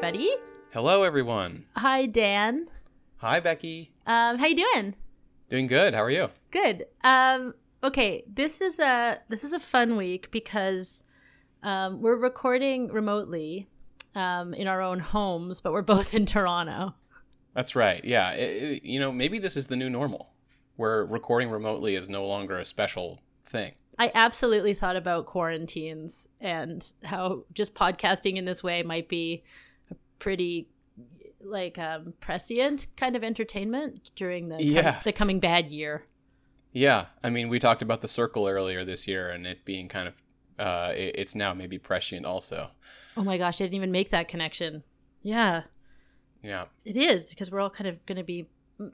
everybody. Hello, everyone. Hi, Dan. Hi, Becky. Um, how you doing? Doing good. How are you? Good. Um, okay, this is a this is a fun week because um, we're recording remotely um, in our own homes, but we're both in Toronto. That's right. Yeah. It- it- you know, maybe this is the new normal, where recording remotely is no longer a special thing. I absolutely thought about quarantines and how just podcasting in this way might be pretty like um, prescient kind of entertainment during the com- Yeah. the coming bad year. Yeah. I mean, we talked about the circle earlier this year, and it being kind of, uh, it, it's now maybe prescient also. Oh my gosh, I didn't even make that connection. Yeah, Yeah. it is because we're all kind of going to be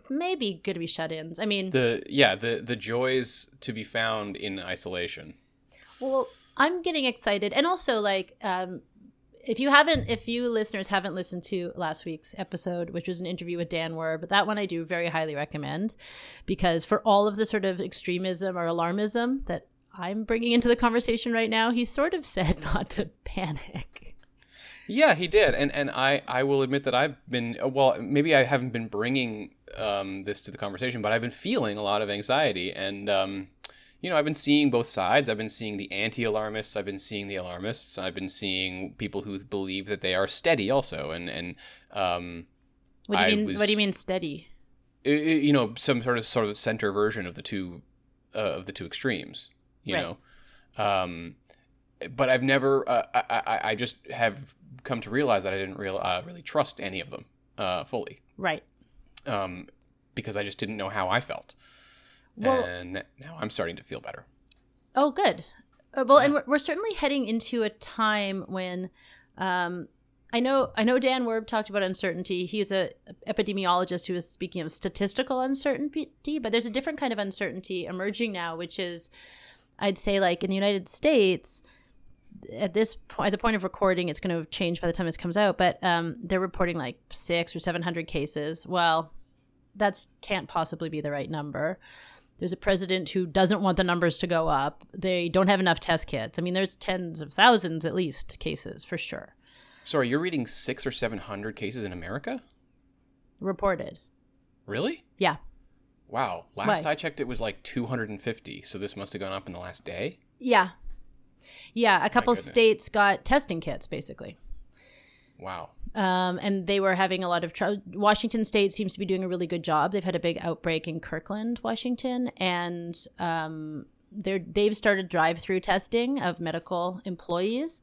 maybe going to be shut-ins. I mean, The yeah the the joys to be found in isolation. well, I'm getting excited, and also like, um, if you haven't, if you listeners haven't listened to last week's episode, which was an interview with Dan Werb, that one I do very highly recommend because for all of the sort of extremism or alarmism that I'm bringing into the conversation right now, he sort of said not to panic. Yeah, he did, and and I I will admit that I've been well, maybe I haven't been bringing um, this to the conversation, but I've been feeling a lot of anxiety, and um, you know I've been seeing both sides. I've been seeing the anti-alarmists. I've been seeing the alarmists. I've been seeing people who believe that they are steady also, and and um, What do you I mean? was- What do you mean steady? you know some sort of sort of center version of the two uh, of the two extremes you Right. know um but i've never uh, I, I i just have come to realize that i didn't real, uh, really trust any of them uh fully Right. um because i just didn't know how i felt Well- and now i'm starting to feel better Oh, good. Uh, well, and we're, we're certainly heading into a time when um, I know I know Dan Werb talked about uncertainty. He's a epidemiologist who is speaking of statistical uncertainty, but there's a different kind of uncertainty emerging now, which is, I'd say, like in the United States. At this point, at the point of recording, it's going to change by the time this comes out. But um, they're reporting like six or seven hundred cases. Well, that's can't possibly be the right number. There's a president who doesn't want the numbers to go up. They don't have enough test kits. I mean, there's tens of thousands at least cases for sure sorry you're reading six or seven hundred cases in america reported. really Yeah. wow last Why? i checked it was like 250 so this must have gone up in the last day Yeah. Yeah. A couple states got testing kits basically. Wow Um, and they were having a lot of trouble. Washington State seems to be doing a really good job. They've had a big outbreak in Kirkland, Washington, and um, they're they've started drive-through testing of medical employees.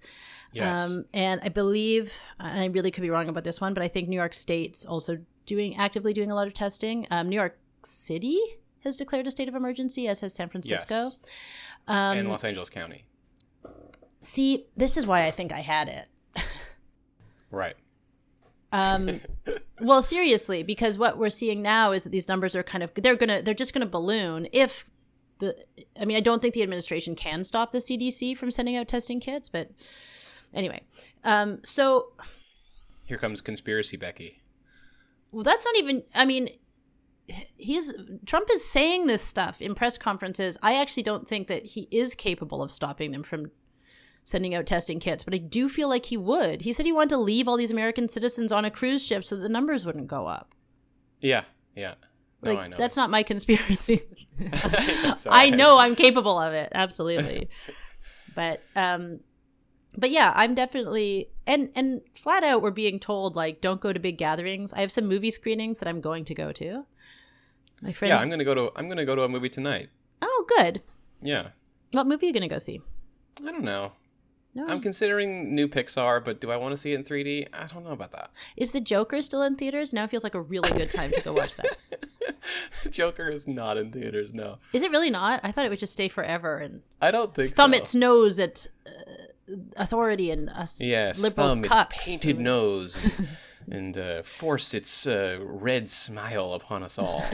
yes Um, and I believe, and I really could be wrong about this one, but I think New York State's also doing actively doing a lot of testing. Um, New York City has declared a state of emergency, as has San Francisco. yes Um, and los angeles county see, this is why I think I had it. Right Um, well, seriously, because what we're seeing now is that these numbers are kind of they're gonna they're just gonna balloon if the. I mean, I don't think the administration can stop the CDC from sending out testing kits, but anyway, um, so Here comes conspiracy Becky. well, that's not even. I mean, he's Trump is saying this stuff in press conferences. I actually don't think that he is capable of stopping them from sending out testing kits, but I do feel like he would. He said he wanted to leave all these American citizens on a cruise ship so the numbers wouldn't go up. Yeah, yeah. No, Like I know. that's not my conspiracy. I know I'm capable of it, absolutely. but um but yeah, I'm definitely and and flat out we're being told like don't go to big gatherings. I have some movie screenings that I'm going to go to. My friends Yeah, I'm gonna go to I'm gonna go to a movie tonight. Oh, good. Yeah, What movie are you going to go see? I don't know. No, I'm considering new Pixar, but do I want to see it in 3D? I don't know about that. is the Joker still in theaters? Now feels like a really good time to go watch that. Joker is not in theaters. No, Is it really not? I thought it would just stay forever and I don't think. thumb so. its nose at uh, authority and us yes, liberal thumb cucks. its painted nose and, and uh, force its uh, red smile upon us all.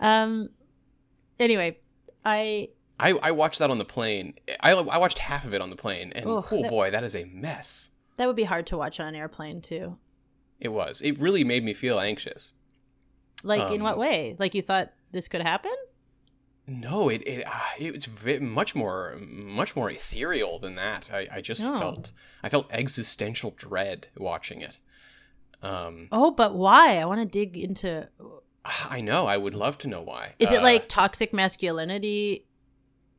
Um. Anyway, I I, I watched that on the plane. I, I watched half of it on the plane, and Ugh, oh that- boy, that is a mess. that would be hard to watch on an airplane too. It was. It really made me feel anxious. Like in Um, what way? Like you thought this could happen? No, it it uh, it's much more much more ethereal than that. I, I just Oh. felt I felt existential dread watching it. Um, Oh, but why? I want to dig into. I know. I would love to know why. Is it Uh, like toxic masculinity?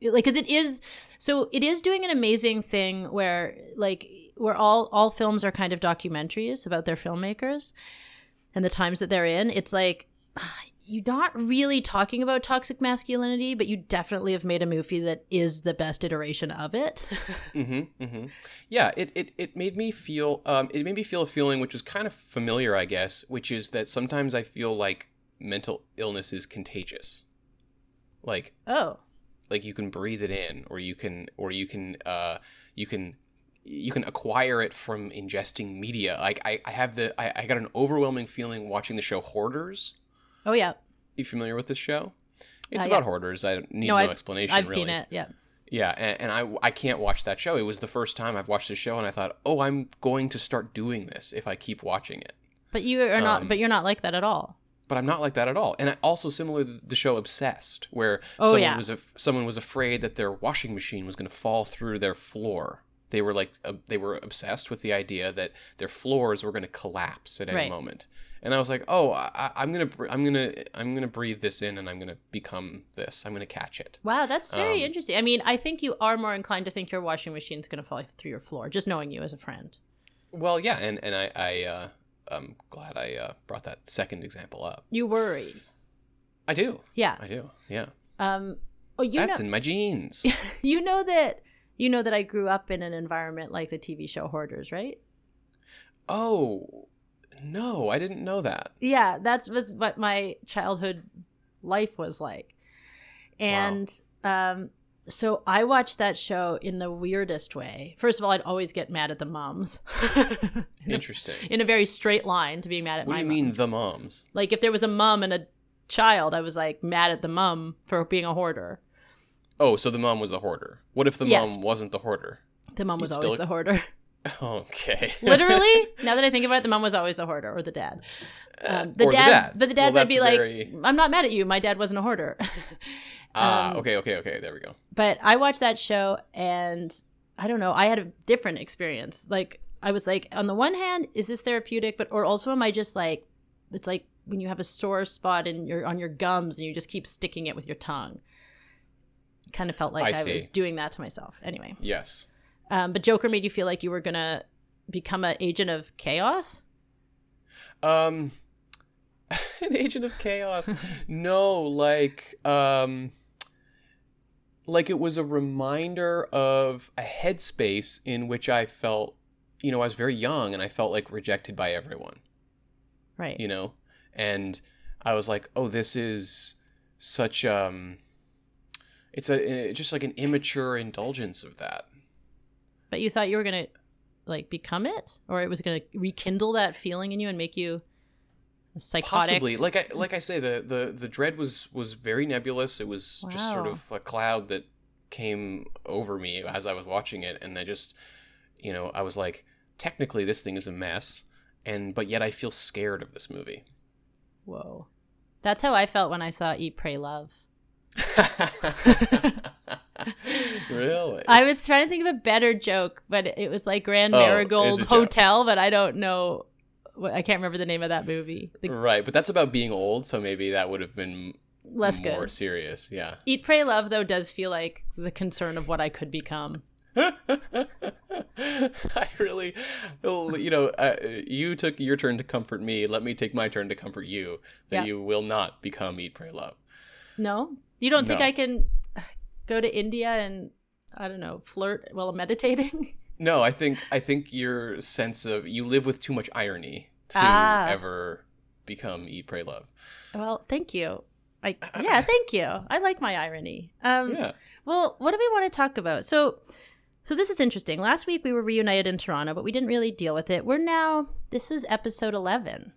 Like, cause it is. So it is doing an amazing thing where, like, where all all films are kind of documentaries about their filmmakers and the times that they're in. It's like you're not really talking about toxic masculinity, but you definitely have made a movie that is the best iteration of it. Mm-hmm, mm-hmm. Yeah, it, it, it made me feel um, it made me feel a feeling which is kind of familiar, I guess, which is that sometimes I feel like mental illness is contagious. Like oh, like you can breathe it in, or you can or you can uh, you can you can acquire it from ingesting media. Like I, I have the I, I got an overwhelming feeling watching the show Hoarders. oh yeah. you familiar with this show? It's Uh, about yeah. hoarders. I need No, no, I've- explanation. I've really. seen it. Yeah. Yeah, and, and I I can't watch that show. It was the first time I've watched the show, and I thought, oh, I'm going to start doing this if I keep watching it. But you are not. Um, but you're not like that at all. But I'm not like that at all. And I, also similar to the show Obsessed, where Oh, someone yeah. was af- someone was afraid that their washing machine was going to fall through their floor. They were like uh, they were obsessed with the idea that their floors were going to collapse at any Right. moment. And I was like, oh, I, I- I'm gonna br- I'm gonna I'm gonna breathe this in, and I'm gonna become this. I'm gonna catch it. Wow, that's very Um, interesting. I mean, I think you are more inclined to think your washing machine's going to fall through your floor, just knowing you as a friend. Well, yeah, and and I I uh, I'm glad I uh, brought that second example up. You worry. I do. Yeah. I do. Yeah. Um. Oh, you That's know, in my genes. you know that you know that I grew up in an environment like the TV show Hoarders, right? oh, no, I didn't know that. Yeah, that's was what my childhood life was like. And um so I watched that show in the weirdest way. First of all, I'd always get mad at the moms. Interesting. in a very straight line to being mad at What do you mom. mean the moms? Like if there was a mom and a child, I was like mad at the mom for being a hoarder. Oh, so the mom was the hoarder. What if the Yes. mom wasn't the hoarder? The mom You'd was always still- the hoarder. Okay. Literally, now that I think about it, the mom was always the hoarder or the dad. Um, the or the dad. but the dads, Well, I'd be that's like, I'm not mad at you. My dad wasn't a hoarder. Ah, Um, okay, okay, okay. There we go. but I watched that show and I don't know, I had a different experience. Like I was like, on the one hand, is this therapeutic? But or also am I just like it's like when you have a sore spot in your on your gums and you just keep sticking it with your tongue. Kind of felt like I I, was doing that to myself. Anyway. Yes. Um, but Joker made you feel like you were gonna become an agent of chaos? Um, an agent of chaos. no, like, um, like it was a reminder of a headspace in which I felt, you know, I was very young and I felt like rejected by everyone. Right. you know and i was like oh this is such um it's a it's just like an immature indulgence of that But you thought you were gonna like become it, or it was gonna rekindle that feeling in you and make you psychotic. possibly like i like i say the the the dread was was very nebulous it was just sort of a cloud that came over me as i was watching it and i just you know i was like technically this thing is a mess and but yet i feel scared of this movie Whoa, that's how I felt when I saw Eat, Pray, Love. really I was trying to think of a better joke, but it was like Grand Oh, Marigold joke? Hotel, but I don't know. I can't remember the name of that movie. The, right but that's about being old so maybe that would have been less more good. serious yeah Eat, Pray, Love though does feel like the concern of what I could become. I really, you know, uh, you took your turn to comfort me. Let me take my turn to comfort you that Yeah. you will not become Eat, Pray, Love. No, you don't think I can go to India and I don't know flirt while I'm meditating? No, I think I think your sense of you live with too much irony to Ah. ever become Eat, Pray, Love. well, thank you. I yeah, thank you. I like my irony. Um, Yeah. Well, what do we want to talk about? So, so this is interesting. Last week we were reunited in Toronto, but we didn't really deal with it. We're now. This is episode eleven.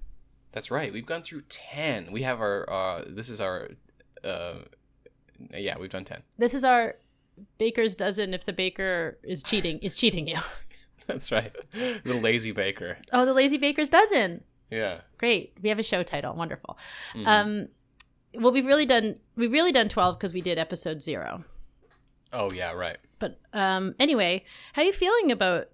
That's right. We've gone through 10. We have our, uh, this is our, uh, yeah, we've done 10. This is our baker's dozen. If the baker is cheating, is cheating you. That's right. the lazy baker. Oh, the lazy baker's dozen. Yeah. Great. We have a show title. Wonderful. Mhm. Um, well, we've really done we've really done twelve because we did episode zero. Oh yeah, right. But um, anyway, how are you feeling about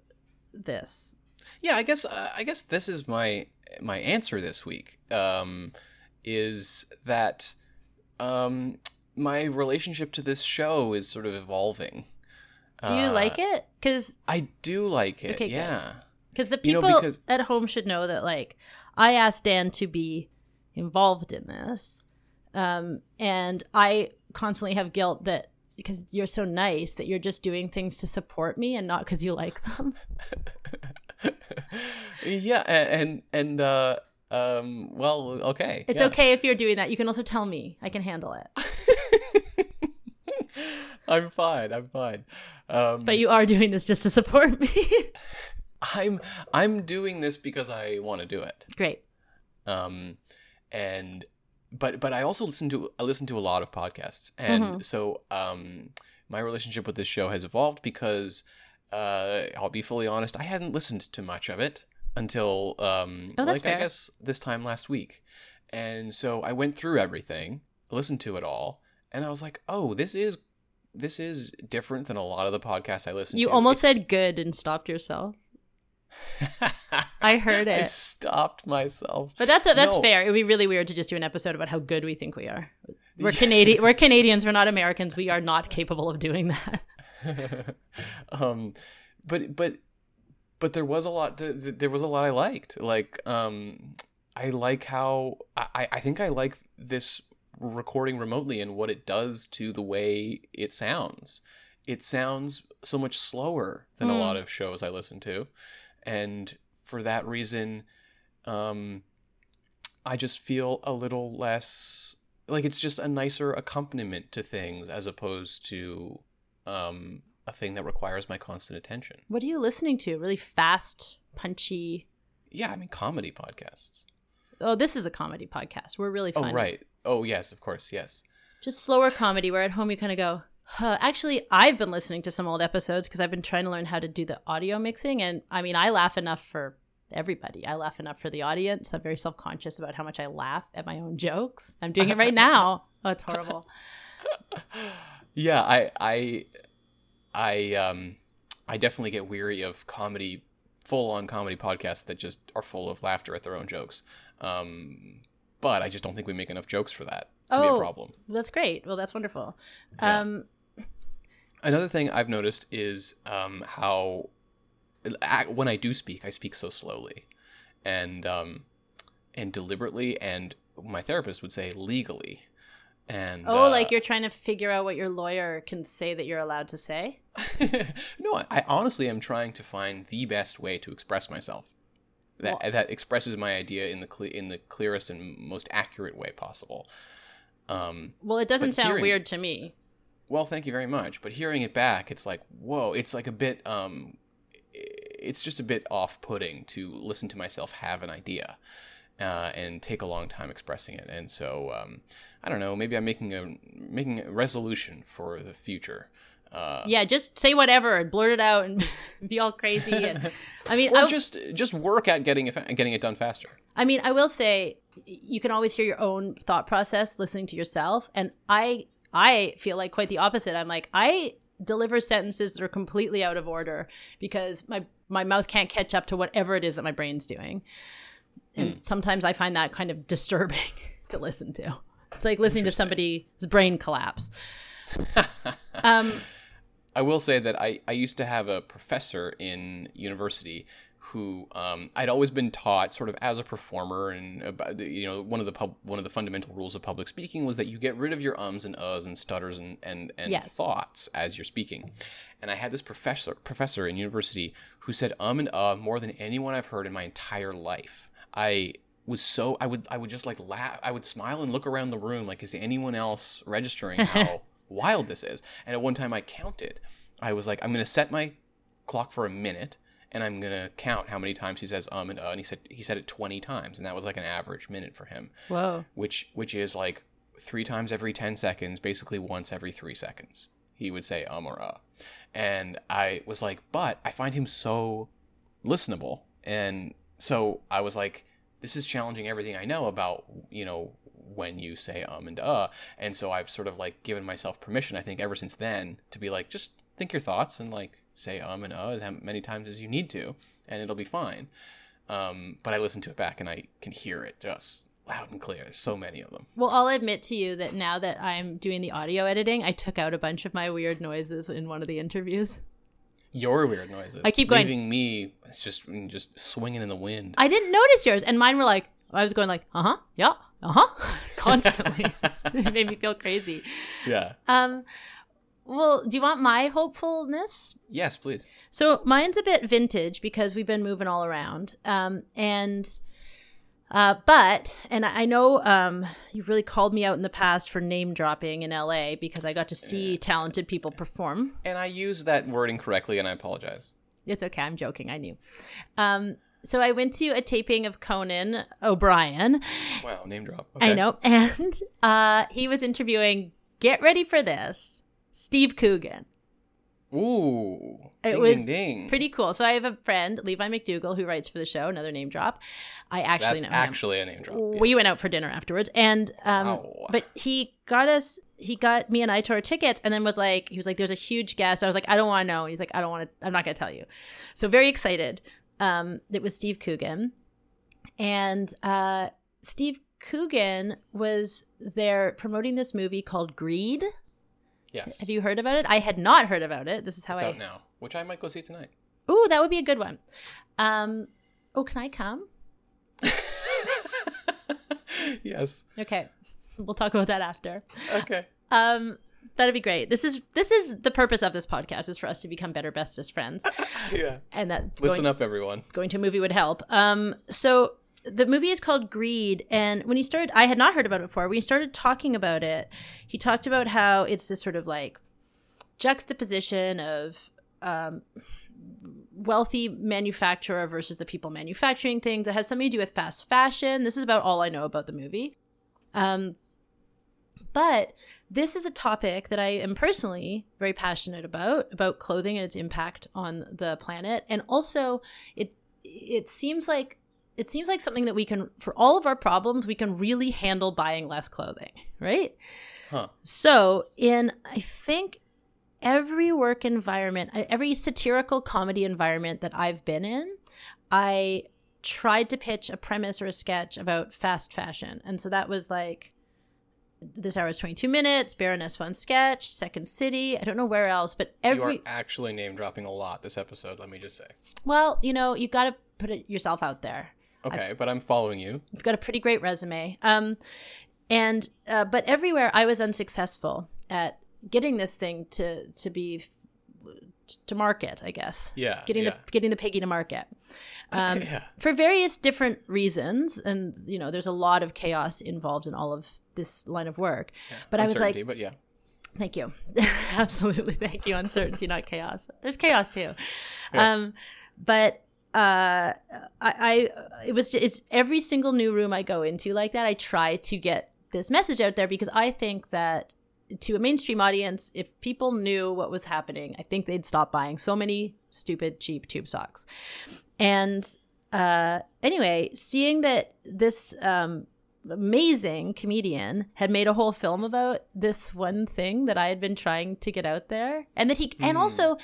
this? Yeah, I guess uh, I guess this is my my answer this week. Um, is that um, my relationship to this show is sort of evolving. Do you Uh, like it? Because I do like it. Okay, yeah. because the You know, people because- at home should know that like I asked Dan to be involved in this, um, and I constantly have guilt that because you're so nice that you're just doing things to support me and not because you like them. yeah, and and uh, um, well, okay. It's yeah. okay if you're doing that. You can also tell me. I can handle it. I'm fine. I'm fine. Um, But you are doing this just to support me. I'm I'm doing this because I want to do it. Great. um and but but i also listen to i listen to a lot of podcasts and Mhm. so um my relationship with this show has evolved because uh i'll be fully honest i hadn't listened to much of it until um Oh, like i guess this time last week and so i went through everything listened to it all and i was like oh this is this is different than a lot of the podcasts i listen You to You almost It's- said good and stopped yourself. I heard I it. stopped myself But that's that's No. fair. It would be really weird to just do an episode about how good we think we are. We're Canadian. We're Canadians. We're not Americans. We are not capable of doing that. um but but but there was a lot th- th- there was a lot i liked. Like um i like how i i think i like this recording remotely and what it does to the way it sounds. It sounds so much slower than a Mm. lot of shows i listen to. And for that reason um i just feel a little less like it's just a nicer accompaniment to things as opposed to um a thing that requires my constant attention What are you listening to? Really fast, punchy. yeah i mean comedy podcasts Oh, this is a comedy podcast. We're really funny. oh right oh yes of course yes Just slower comedy where at home you kind of go, huh. Actually, I've been listening to some old episodes because I've been trying to learn how to do the audio mixing. And I mean, I laugh enough for everybody. I laugh enough for the audience. I'm very self conscious about how much I laugh at my own jokes. I'm doing it right now. Oh, it's horrible. yeah i i i um i definitely get weary of comedy full on comedy podcasts that just are full of laughter at their own jokes um but i just don't think we make enough jokes for that to be a Oh. problem That's great. Well, that's wonderful. Yeah. Um, Another thing I've noticed is um, how when I do speak, I speak so slowly, and um, and deliberately, and my therapist would say legally. And oh, uh, like you're trying to figure out what your lawyer can say that you're allowed to say. no, I, I honestly am trying to find the best way to express myself. That Well- that expresses my idea in the cle- in the clearest and most accurate way possible. Um, Well, it doesn't sound hearing- weird to me. Well, thank you very much. But hearing it back, it's like, whoa, it's like a bit, um, it's just a bit off putting to listen to myself have an idea uh, and take a long time expressing it. And so, um, I don't know, maybe I'm making a, making a resolution for the future. Uh, Yeah, just say whatever and blurt it out and be all crazy. And I mean, or I, just just work at getting it, getting it done faster. I mean, I will say you can always hear your own thought process listening to yourself, and I I feel like quite the opposite. I'm like I deliver sentences that are completely out of order because my my mouth can't catch up to whatever it is that my brain's doing, and sometimes I find that kind of disturbing to listen to. It's like listening to somebody's brain collapse. um, I will say that I, I used to have a professor in university who um, I'd always been taught sort of as a performer and you know one of the pub, one of the fundamental rules of public speaking was that you get rid of your ums and uhs and stutters and and, and Yes. thoughts as you're speaking. And I had this professor professor in university who said um and uh more than anyone I've heard in my entire life. I was so I would I would just like laugh I would smile and look around the room like is anyone else registering how wild this is? And at one time I counted. I was like I'm gonna set my clock for a minute and I'm gonna count how many times he says um and uh and he said he said it 20 times and that was like an average minute for him. Whoa, which which is like three times every 10 seconds basically once every three seconds he would say um or uh. And I was like but I find him so listenable and so I was like this is challenging everything I know about, you know, when you say um and uh. And so I've sort of like given myself permission, I think, ever since then to be like, just think your thoughts and like say um and uh as many times as you need to, and it'll be fine. Um, but I listen to it back and I can hear it just loud and clear. There's so many of them. Well, I'll admit to you that now that I'm doing the audio editing, I took out a bunch of my weird noises in one of the interviews. Your weird noises. I keep going- Leaving me, it's just just swinging in the wind. I didn't notice yours, and mine were like, I was going like, uh huh, yeah, uh huh, constantly. it made me feel crazy. yeah. Um, well, do you want my hopefulness? Yes, please. So mine's a bit vintage because we've been moving all around. Um, and uh, but and I know um, you've really called me out in the past for name dropping in LA because I got to see talented people perform. And I used that word incorrectly, and I apologize. It's okay. I'm joking. I knew. Um, so I went to a taping of Conan O'Brien. Wow, name drop. I know, and uh, he was interviewing. Get ready for this, Steve Coogan. Ooh. It ding, was ding, ding. Pretty cool. So I have a friend, Levi MacDougall, who writes for the show. Another name drop. I actually That's know him. actually a name drop. We yes. went out for dinner afterwards, and um, but he got us. He got me and I to our tickets, and then was like, he was like, "There's a huge guest." I was like, "I don't want to know." He's like, "I don't want to. I'm not going to tell you." So very excited. Um, it was Steve Coogan, and uh, Steve Coogan was there promoting this movie called Greed. Yes. Have you heard about it? I had not heard about it. This is how It's I. out now, which I might go see tonight. Ooh, that would be a good one. Um, oh, can I come? yes. Okay, we'll talk about that after. Okay. Um, that'd be great. This is this is the purpose of this podcast is for us to become better bestest friends, Yeah. and that Listen going, up, everyone. going to a movie would help. Um, so the movie is called Greed, and when he started, I had not heard about it before. When he started talking about it, he talked about how it's this sort of like juxtaposition of um, wealthy manufacturer versus the people manufacturing things. It has something to do with fast fashion. This is about all I know about the movie. Um, but this is a topic that I am personally very passionate about about clothing and its impact on the planet, and also it it seems like it seems like something that we can for all of our problems we can really handle buying less clothing, right? Huh. So, in I think every work environment, every satirical comedy environment that I've been in, I tried to pitch a premise or a sketch about fast fashion. And so that was like This Hour is 22 Minutes, Baroness von Sketch, Second City. I don't know where else, but you every. are actually name dropping a lot this episode, let me just say. Well, you know, you got to put it yourself out there. Okay, but I'm following you. You've got a pretty great resume. Um, and uh, but everywhere I was unsuccessful at getting this thing to to be to market. I guess. Yeah, Getting yeah. the getting the piggy to market. Um, Yeah. For various different reasons, and you know, there's a lot of chaos involved in all of this line of work. But I was like, but yeah. Thank you. Absolutely. Thank you. Uncertainty, not chaos. There's chaos too. Um, but uh, I, I, it was just, it's every single new room I go into like that. I try to get this message out there because I think that to a mainstream audience, if people knew what was happening, I think they'd stop buying so many stupid, cheap tube socks. And uh, anyway, seeing that this um, amazing comedian had made a whole film about this one thing that I had been trying to get out there, and that he, and also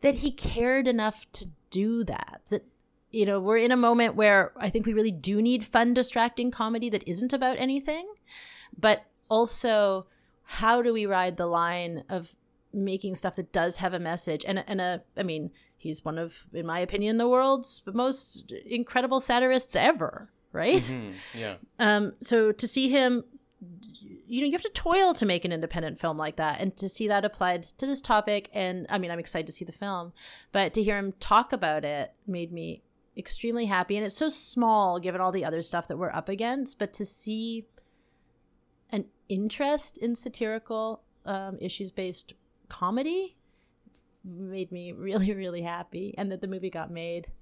that he cared enough to do that. That you know, we're in a moment where I think we really do need fun, distracting comedy that isn't about anything, but also how do we ride the line of making stuff that does have a message? And and a I mean he's one of in my opinion the world's most incredible satirists ever right? Hmm, yeah. um so to see him you know you have to toil to make an independent film like that. And to see that applied to this topic and I mean I'm excited to see the film but to hear him talk about it made me extremely happy and it's so small given all the other stuff that we're up against but to see an interest in satirical um, issues based comedy made me really really happy and that the movie got made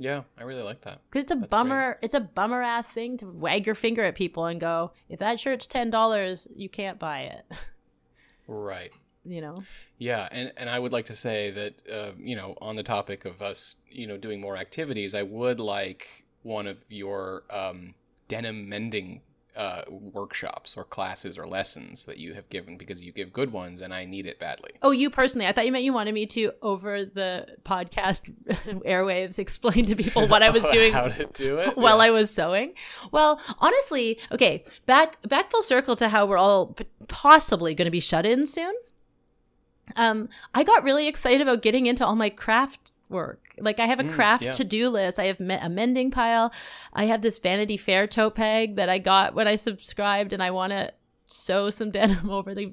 Yeah, I really like that. because it's a That's bummer it's a bummer ass thing to wag your finger at people and go if that shirt's ten dollars you can't buy it Right. You know Yeah, and, and I would like to say that, uh, you know, on the topic of us, you know, doing more activities, I would like one of your um, denim mending uh, workshops or classes or lessons that you have given because you give good ones and I need it badly. Oh, you personally? I thought you meant you wanted me to over the podcast airwaves explain to people what I was doing how to do it while Yeah. I was sewing. Well, honestly, okay, back back full circle to how we're all possibly going to be shut in soon. Um, I got really excited about getting into all my craft work. Like I have a Mm, craft yeah. to-do list. I have me- a mending pile. I have this Vanity Fair tote bag that I got when I subscribed and I want to sew some denim over the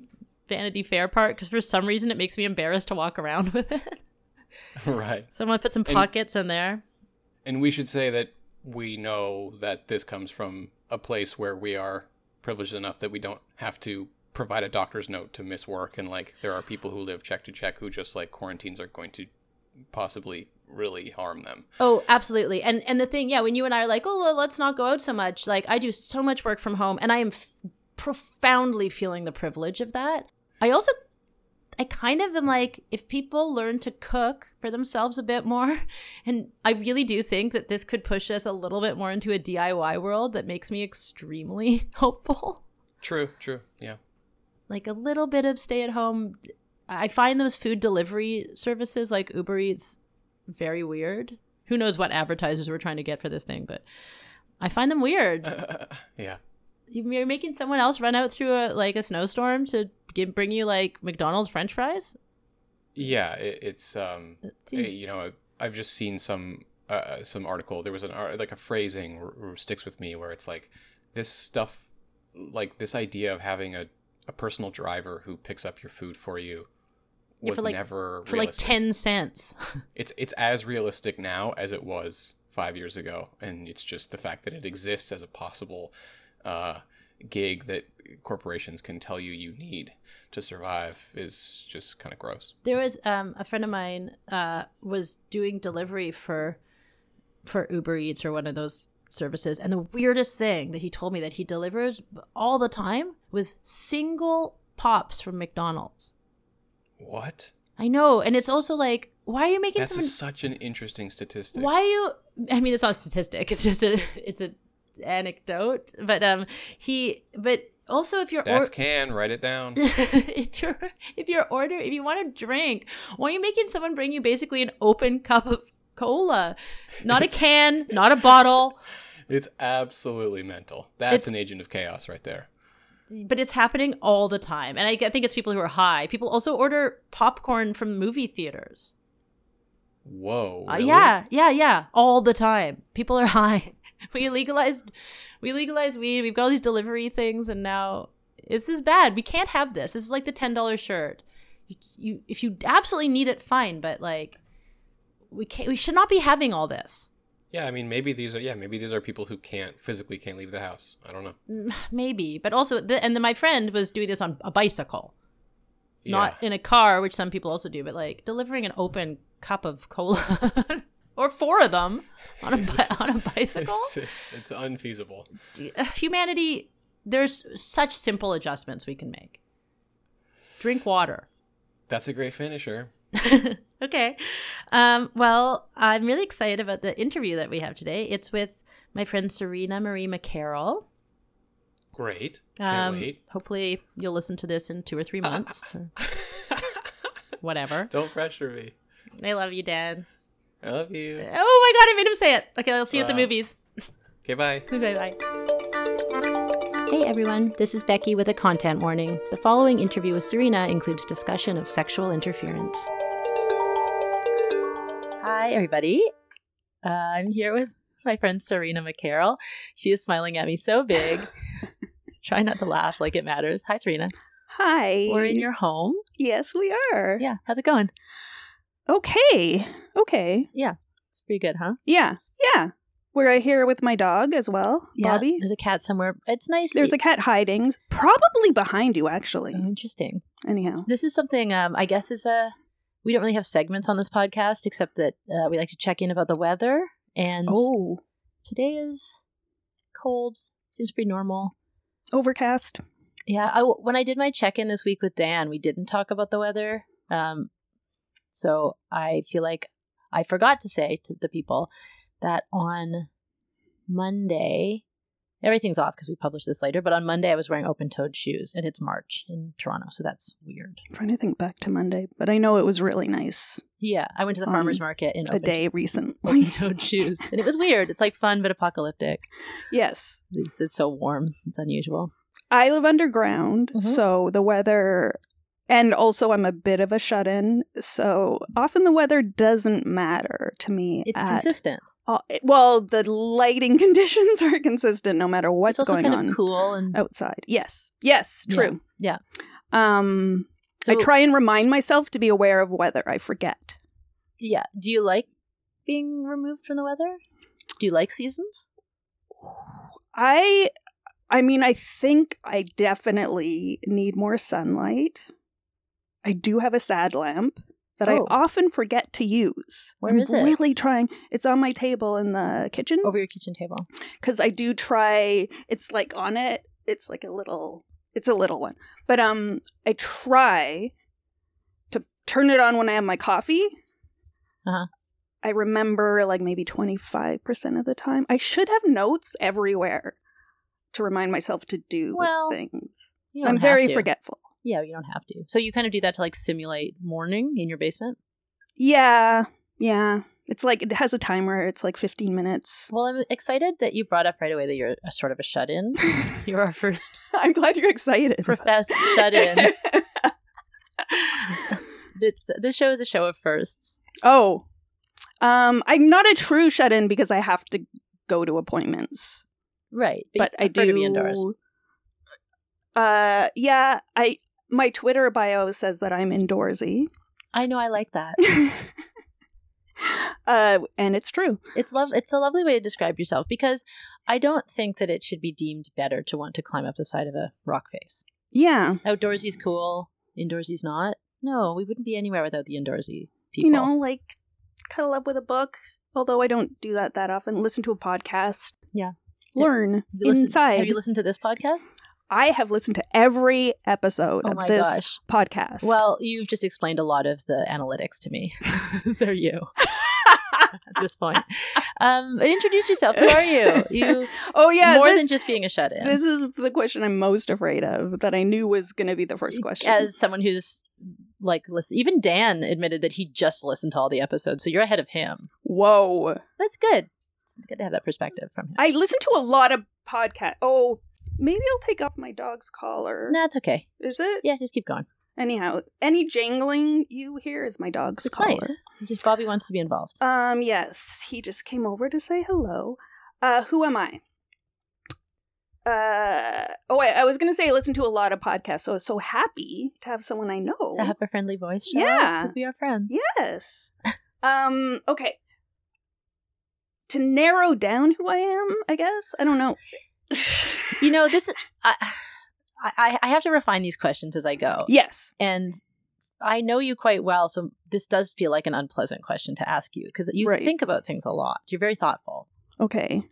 Vanity Fair part because for some reason it makes me embarrassed to walk around with it. right. So I'm gonna put some And- pockets in there. And we should say that we know that this comes from a place where we are privileged enough that we don't have to provide a doctor's note to miss work and like there are people who live check to check who just like quarantines are going to possibly really harm them. Oh, absolutely. And and the thing, yeah, when you and I are like, oh, well, let's not go out so much. Like I do so much work from home, and I am f- profoundly feeling the privilege of that. I also, I kind of am like, if people learn to cook for themselves a bit more, and I really do think that this could push us a little bit more into a DIY world that makes me extremely hopeful. True, true. Yeah. Like a little bit of stay at home. I find those food delivery services like Uber Eats very weird. Who knows what advertisers were trying to get for this thing, but I find them weird. yeah. You're making someone else run out through a like a snowstorm to give, bring you like McDonald's French fries. Yeah, it, it's um It seems- you know, I've, I've just seen some uh, some article. There was an like a phrasing r- r- sticks with me where it's like this stuff, like this idea of having a, a personal driver who picks up your food for you Yeah, was for, like- never for like ten cents. It's it's as realistic now as it was five years ago, and it's just the fact that it exists as a possible uh, gig that corporations can tell you you need to survive is just kind of gross. There was um, a friend of mine uh, was doing delivery for for Uber Eats or one of those services, and the weirdest thing that he told me that he delivers all the time was single pops from McDonald's. What? I know, and it's also like, why are you making That's someone? such an interesting statistic. Why are you? I mean, it's not a statistic. It's just a it's a anecdote. But um, he but also if you're Stats or- can write it down. if you're if you're order if you want to drink, why are you making someone bring you basically an open cup of cola, not a can, not a bottle, it's absolutely mental. That's an agent of chaos right there. But it's happening all the time. And I, I think it's people who are high. People also order popcorn from movie theaters. Whoa. Uh, yeah, yeah, yeah, all the time. People are high. We legalized, we legalized weed. We've got all these delivery things, and now this is bad. We can't have this. This is like the ten dollar shirt. You, you, if you absolutely need it, fine. But like, we can't. We should not be having all this. Yeah, I mean, maybe these are yeah, maybe these are people who can't physically can't leave the house. I don't know. Mm, Maybe, but also, the, and then my friend was doing this on a bicycle, not Yeah. in a car, which some people also do. But like delivering an open cup of cola. Or four of them on a bi- on a bicycle. It's, it's, it's unfeasible. uh, humanity there's such simple adjustments we can make drink water That's a great finisher. okay um, well i'm really excited about the interview that we have today it's with my friend serena marie mccarroll Great. Can't um, wait. hopefully you'll listen to this in two or three months or whatever Don't pressure me. i love you dad I love you. oh my god i made him say it okay i'll see you at the movies Okay, bye. Bye bye. Hey everyone, this is Becky with a content warning. The following interview with Serena includes discussion of sexual interference. Hi everybody. Uh, I'm here with my friend Serena McCarroll. She is smiling at me so big. Try not to laugh like it matters. Hi Serena. Hi. We're in your home. Yes, we are. Yeah, how's it going? Okay. Okay. Yeah. It's pretty good, huh? Yeah. Yeah. We're right here with my dog as well, Bobby. There's a cat somewhere. It's nice. There's a cat hiding, probably behind you, actually. Oh, interesting. Anyhow. This is something um, I guess is a. We don't really have segments on this podcast except that uh, we like to check in about the weather. And Oh, today is cold. Seems pretty normal. overcast. Yeah, I, when I did my check in this week with Dan, we didn't talk about the weather. Um, so I feel like I forgot to say to the people that on Monday, everything's off because we published this later, but on Monday I was wearing open toed shoes and it's March in Toronto, so that's weird. I'm trying to think back to Monday, but I know it was really nice Yeah, I went to the farmer's market in a day recently. open toed shoes and it was weird. It's like fun but apocalyptic. yes. Least it's so warm. It's unusual. I live underground, Mhm. so the weather, and also I'm a bit of a shut in, so often the weather doesn't matter to me. It's consistent. all. well, the lighting conditions are consistent no matter what's it's also going kind on of cool and outside. Yes, yes, Yeah, true. yeah. Um, so I try and remind myself to be aware of weather. I forget. Yeah. Do you like being removed from the weather? Do you like seasons? I I mean I think I definitely need more sunlight. I do have a sad lamp that Oh. I often forget to use. Where I'm is it? really trying. It's on my table in the kitchen Over your kitchen table. cuz I do try it's like on it. It's like a little it's a little one. But um I try to turn it on when I have my coffee. Uh-huh. I remember like maybe 25% of the time. I should have notes everywhere to remind myself to do Well, things. I'm very to. forgetful. Yeah, you don't have to. So you kind of do that to like simulate morning in your basement. Yeah, yeah. It's like it has a timer. It's like 15 minutes. Well, I'm excited that you brought up right away that you're a sort of a shut-in. You're our first I'm glad you're excited. professed shut-in. It's, this show is a show of firsts. oh, um, I'm not a true shut in because I have to go to appointments. Right. but you I do to be indoors. Uh, yeah. I my Twitter bio says that I'm indoorsy. I know I like that. uh, and it's true. It's love it's a lovely way to describe yourself because I don't think that it should be deemed better to want to climb up the side of a rock face. Yeah, Outdoorsy's cool, indoorsy's not. No, we wouldn't be anywhere without the indoorsy people. you know, like cuddle up with a book. Although I don't do that that often. Listen to a podcast. Yeah. Learn listen- inside. Have you listened to this podcast? I have listened to every episode Oh of this gosh. podcast. Well, you've just explained a lot of the analytics to me. They're you at this point. Um, introduce yourself. Who are you? You oh yeah, more this, than just being a shut-in. this is the question I'm most afraid of. That I knew was going to be the first question. As someone who's like, listen, even Dan admitted that he just listened to all the episodes, so you're ahead of him. Whoa, That's good. It's good to have that perspective from him. I listen to a lot of podcast. Oh, maybe I'll take off my dog's collar. no, it's okay. Is it? Yeah, just keep going. Anyhow, any jangling you hear is my dog's It's collar. nice. Just Bobby wants to be involved. Um, yes, he just came over to say hello. Uh, who am I? Uh, oh, wait, I was gonna say I listen to a lot of podcasts, so I was so happy to have someone I know. to have a friendly voice. Yeah. because we are friends. Yes. um. Okay. To narrow down who I am, I guess I don't know. You know, this is I, I I have to refine these questions as I go, yes. and I know you quite well, so this does feel like an unpleasant question to ask you because you Right. think about things a lot. You're very thoughtful, Okay.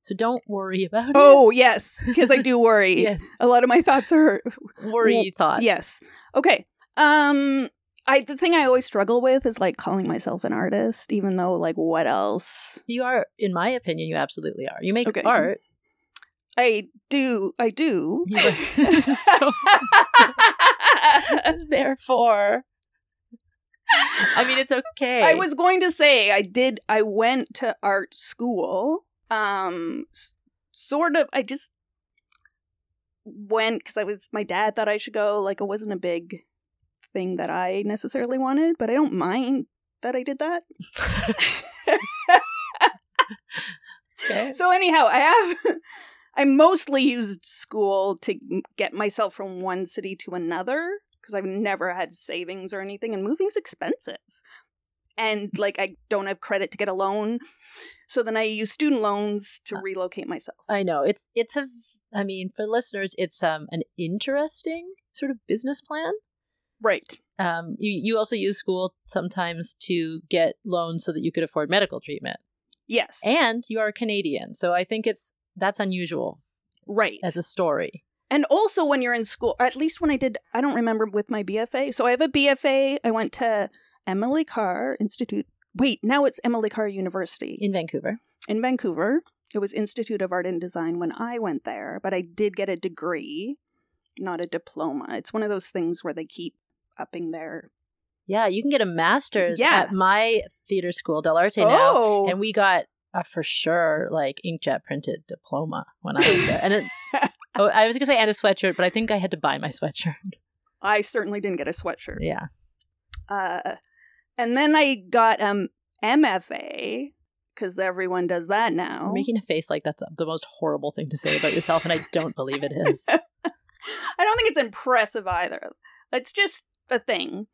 so don't worry about it. Oh yes, because I do worry. Yes, A lot of my thoughts are worry thoughts. Yes. Okay. Um I the thing I always struggle with is like calling myself an artist, even though like what else? you are. In my opinion, you absolutely are. You make Okay. art. I do I do. So, therefore, I mean, it's okay. I was going to say I did I went to art school. Um s- sort of I just went cuz I was my dad thought I should go like it wasn't a big thing that I necessarily wanted, but I don't mind that I did that. okay. So anyhow, I have I mostly used school to get myself from one city to another because I've never had savings or anything and moving's expensive. And like I don't have credit to get a loan. So then I use student loans to Uh, relocate myself. I know it's it's a. I mean, for listeners, it's um an interesting sort of business plan. Right. Um, you you also use school sometimes to get loans so that you could afford medical treatment, Yes. and you are Canadian, so I think it's that's unusual right. as a story. And also when you're in school, at least when I did, I don't remember with my BFA. So I have a BFA. I went to Emily Carr Institute. Wait, now it's Emily Carr University in Vancouver. in Vancouver. It was Institute of Art and Design when I went there, but I did get a degree, not a diploma. It's one of those things where they keep upping their. Yeah, you can get a master's Yeah. at my theater school, Dell'Arte now. oh, And we got a for sure like inkjet printed diploma when I was there. And it, oh, I was gonna say and a sweatshirt, but I think I had to buy my sweatshirt. I certainly didn't get a sweatshirt. Yeah. Uh, and then I got um MFA because everyone does that now. You're making a face like that's the most horrible thing to say about yourself, and I don't believe it is. I don't think it's impressive either. It's just a thing,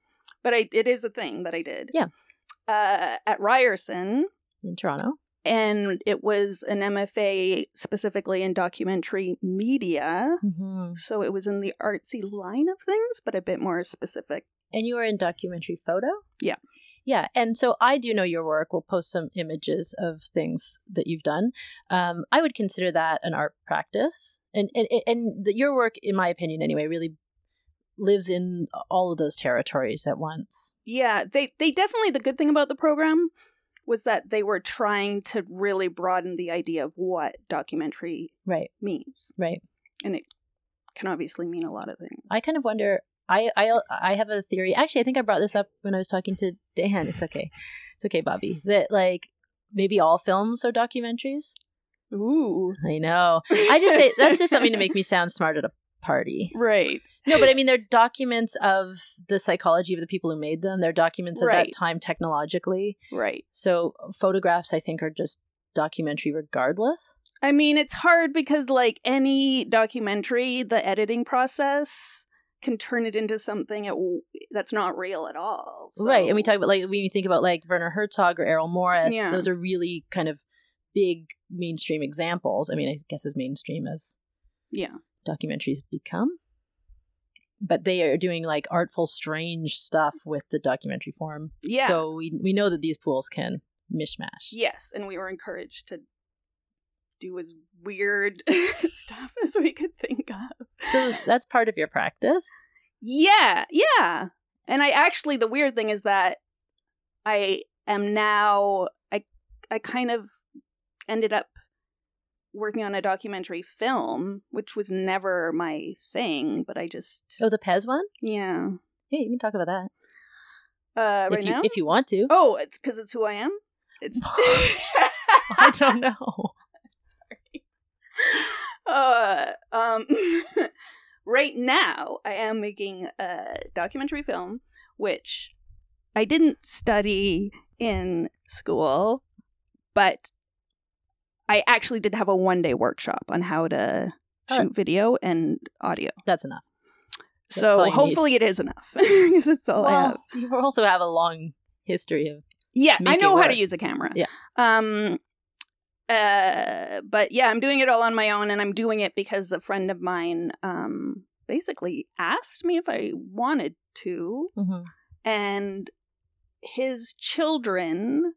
but I, it is a thing that I did. Yeah. Uh, at Ryerson, In Toronto. And it was an MFA specifically in documentary media. Mm-hmm. So it was in the artsy line of things, but a bit more specific. And you were in documentary photo? Yeah. Yeah. And so I do know your work. We'll post some images of things that you've done. Um, I would consider that an art practice. And, and, and the, your work, in my opinion anyway, really lives in all of those territories at once. Yeah, they they definitely the good thing about the program was that they were trying to really broaden the idea of what documentary Right. means, Right. and it can obviously mean a lot of things. I kind of wonder. I, I I have a theory. Actually, I think I brought this up when I was talking to Dan. It's okay. It's okay, Bobby. That like maybe all films are documentaries. Ooh, I know. I just say that's just something to make me sound smart at a party. right. No, but I mean they're documents of the psychology of the people who made them. They're documents of Right. that time technologically. Right. So photographs, I think, are just documentary regardless. I mean, it's hard because, like any documentary, the editing process can turn it into something it, that's not real at all. Right. And we talk about like when you think about like Werner Herzog or Errol Morris, Yeah. those are really kind of big mainstream examples. I mean, I guess as mainstream as Yeah. Documentaries become. But they are doing like artful, strange stuff with the documentary form. Yeah. So we we know that these pools can mishmash. Yes, and we were encouraged to do as weird stuff as we could think of. So that's part of your practice. Yeah, yeah. And I actually the weird thing is that I am now I I kind of ended up working on a documentary film, which was never my thing, but I just Oh, the Pez one? yeah. Yeah, you can talk about that Uh right if you now? if you want to. Oh, it's cuz it's who I am. It's I don't know. uh, um, right now, I am making a documentary film, which I didn't study in school, but I actually did have a one day workshop on how to Oh. shoot video and audio. That's enough. That's So you need. hopefully it is enough. 'Cause that's all I have. You also have a long history of Yeah, I know how to use a camera. Yeah. Um uh but yeah, I'm doing it all on my own and I'm doing it because a friend of mine um basically asked me if I wanted to and his children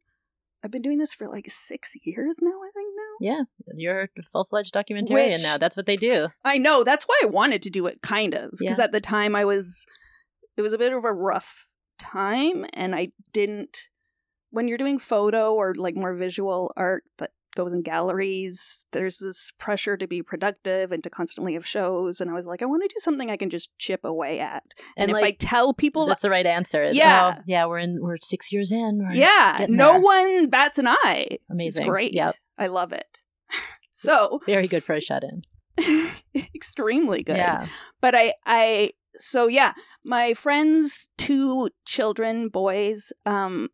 I've been doing this for like 6 years now, I think. Yeah, you're a full fledged documentarian Which- now. That's what they do. I know, that's why I wanted to do it kind of because Yeah. at the time I was it was a bit of a rough time and I didn't when you're doing photo or like more visual art that goes in galleries, there's this pressure to be productive and to constantly have shows and I was like I want to do something I can just chip away at. And, And, if like I tell people that's the right answer. Is, Yeah. oh, yeah, we're in. We're six years in. Yeah, no there. one bats an eye. amazing. It's great. Yep, I love it. So, very good for a shut in. extremely good. Yeah, but I I so yeah, my friends two children, boys, um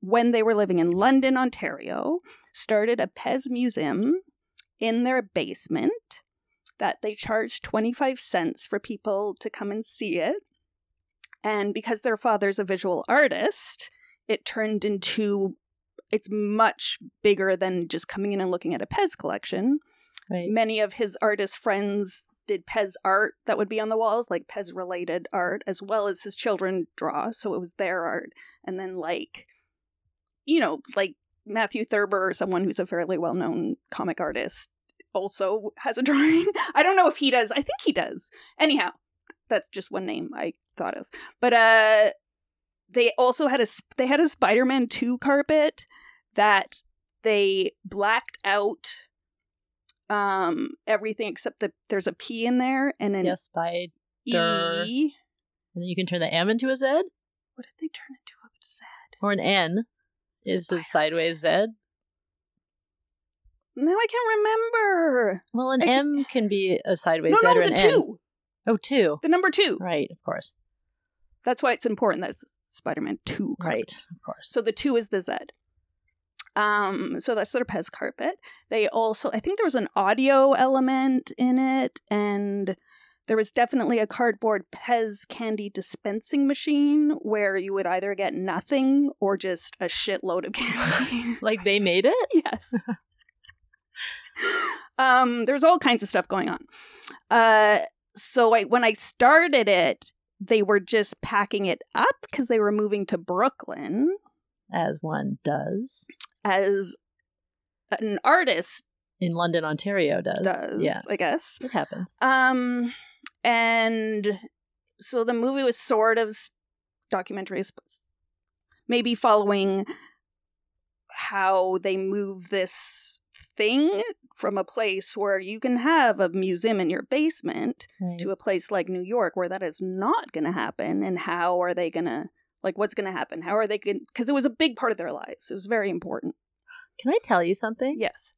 when they were living in London, Ontario, started a Pez museum in their basement that they charged 25 cents for people to come and see it. And because their father's a visual artist, it turned into it's much bigger than just coming in and looking at a Pez collection right. many of his artist friends did Pez art that would be on the walls, like Pez related art, as well as his children draw. So it was their art. And then, like, you know, like Matthew Thurber someone who's a fairly well known comic artist also has a drawing. I don't know if he does. I think he does. Anyhow, that's just one name I thought of. But uh they also had a they had a Spider-Man 2 carpet that they blacked out um everything except that there's a P in there and then Yes, by E. and then you can turn the M into a Z What did they turn it to a Z? or an N is a sideways Z. Now I can't remember. Well, an I can- M can be a sideways no, Z no, or the an N. two. Oh, two. The number two. Right, of course. That's why it's important that Spider-Man two. card. Right, of course. So the two is the Z. Um, so that's their Pez carpet. They also, I think there was an audio element in it, and there was definitely a cardboard Pez candy dispensing machine where you would either get nothing or just a shitload of candy. like they made it? yes. um, there's all kinds of stuff going on. Uh, so I, when I started it, they were just packing it up because they were moving to Brooklyn As one does. as an artist In London, Ontario does. does, Yeah. I guess. It happens. Um, and so the movie was sort of s- documentary, maybe following how they move this thing from a place where you can have a museum in your basement Right. to a place like New York where that is not going to happen, and how are they going to like what's going to happen? How are they going? Because it was a big part of their lives. It was very important. Can I tell you something? Yes.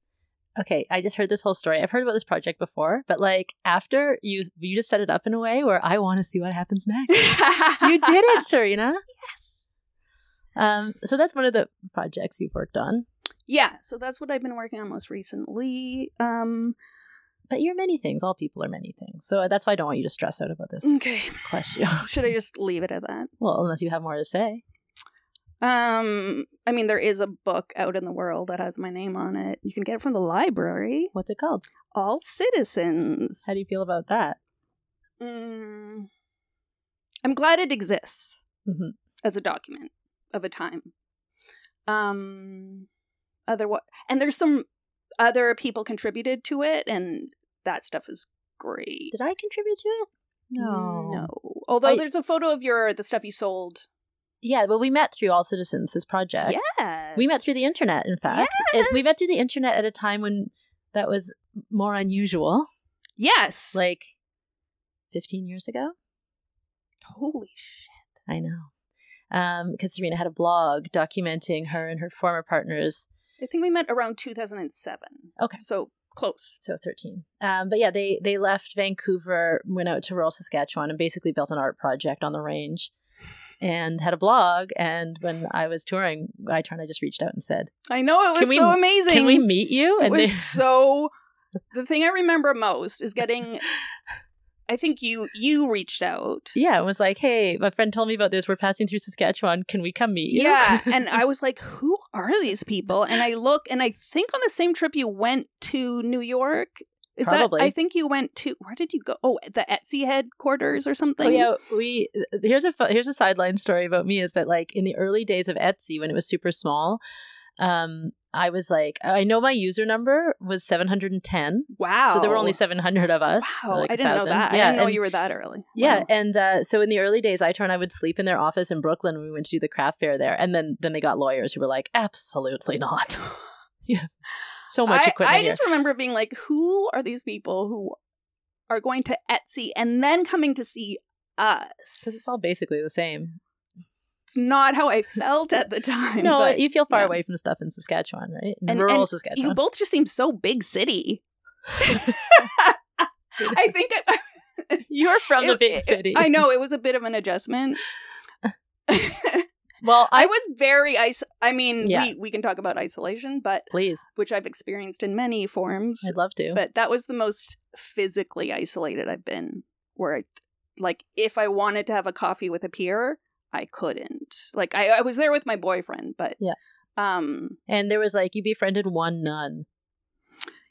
Okay, I just heard this whole story. I've heard about this project before, but like after you you just set it up in a way where I want to see what happens next. you did it, Serena. Yes. Um, so that's one of the projects you've worked on. Yeah, so that's what I've been working on most recently. Um But you're many things. All people are many things. So that's why I don't want you to stress out about this okay. question. Should I just leave it at that? well, unless you have more to say. Um I mean there is a book out in the world that has my name on it. You can get it from the library. What's it called? All Citizens. How do you feel about that? Mm, I'm glad it exists Mhm. as a document of a time. Um, other what? And there's some other people contributed to it, and that stuff is great. Did I contribute to it? No. no. Although I- there's a photo of your the stuff you sold. Yeah, well, we met through All Citizens, this project. Yes, We met through the internet, in fact. It- we met through the internet at a time when that was more unusual, Yes, like 15 years ago. holy shit. I know. Because Serena had a blog documenting her and her former partners. I think we met around 2007. Okay. so close. So 13. Um, but yeah, they, they left Vancouver, went out to rural Saskatchewan, and basically built an art project on the range and had a blog. And when I was touring, I kind of just reached out and said, I know it was we- so amazing. Can we meet you? It And was they, so. The thing I remember most is getting. I think you you reached out. yeah, it was like, hey, my friend told me about this. We're passing through Saskatchewan. Can we come meet you? Yeah, and I was like, "Who are these people?" And I look, and I think on the same trip you went to New York. Is Probably. that? I think you went to. Where did you go? Oh, the Etsy headquarters or something. Oh yeah, we here's a here's a sideline story about me is that like in the early days of Etsy when it was super small, um, I was like I know my user number was seven hundred and ten, Wow. so there were only seven hundred of us. Wow, like I didn't know that. Yeah, I didn't know and- you were that early. Yeah, and uh, so in the early days, I turned. I would sleep in their office in Brooklyn when we went to do the craft fair there, and then then they got lawyers who were like, absolutely not. have so much I, equipment I here. just remember being like, "Who are these people who are going to Etsy and then coming to see us?" because it's all basically the same. It's not how I felt at the time. No, but you feel far yeah. away from stuff in Saskatchewan, right? In And- rural and Saskatchewan. you both just seem so big city. I think it, You're from the it- big it- city. I know it was a bit of an adjustment. Well, I I was very is- I mean, Yeah. we we can talk about isolation, but please. which I've experienced in many forms. I'd love to. But that was the most physically isolated I've been. Where, I, like, if I wanted to have a coffee with a peer, I couldn't. Like, I, I was there with my boyfriend, but Yeah. um, and there was like you befriended one nun.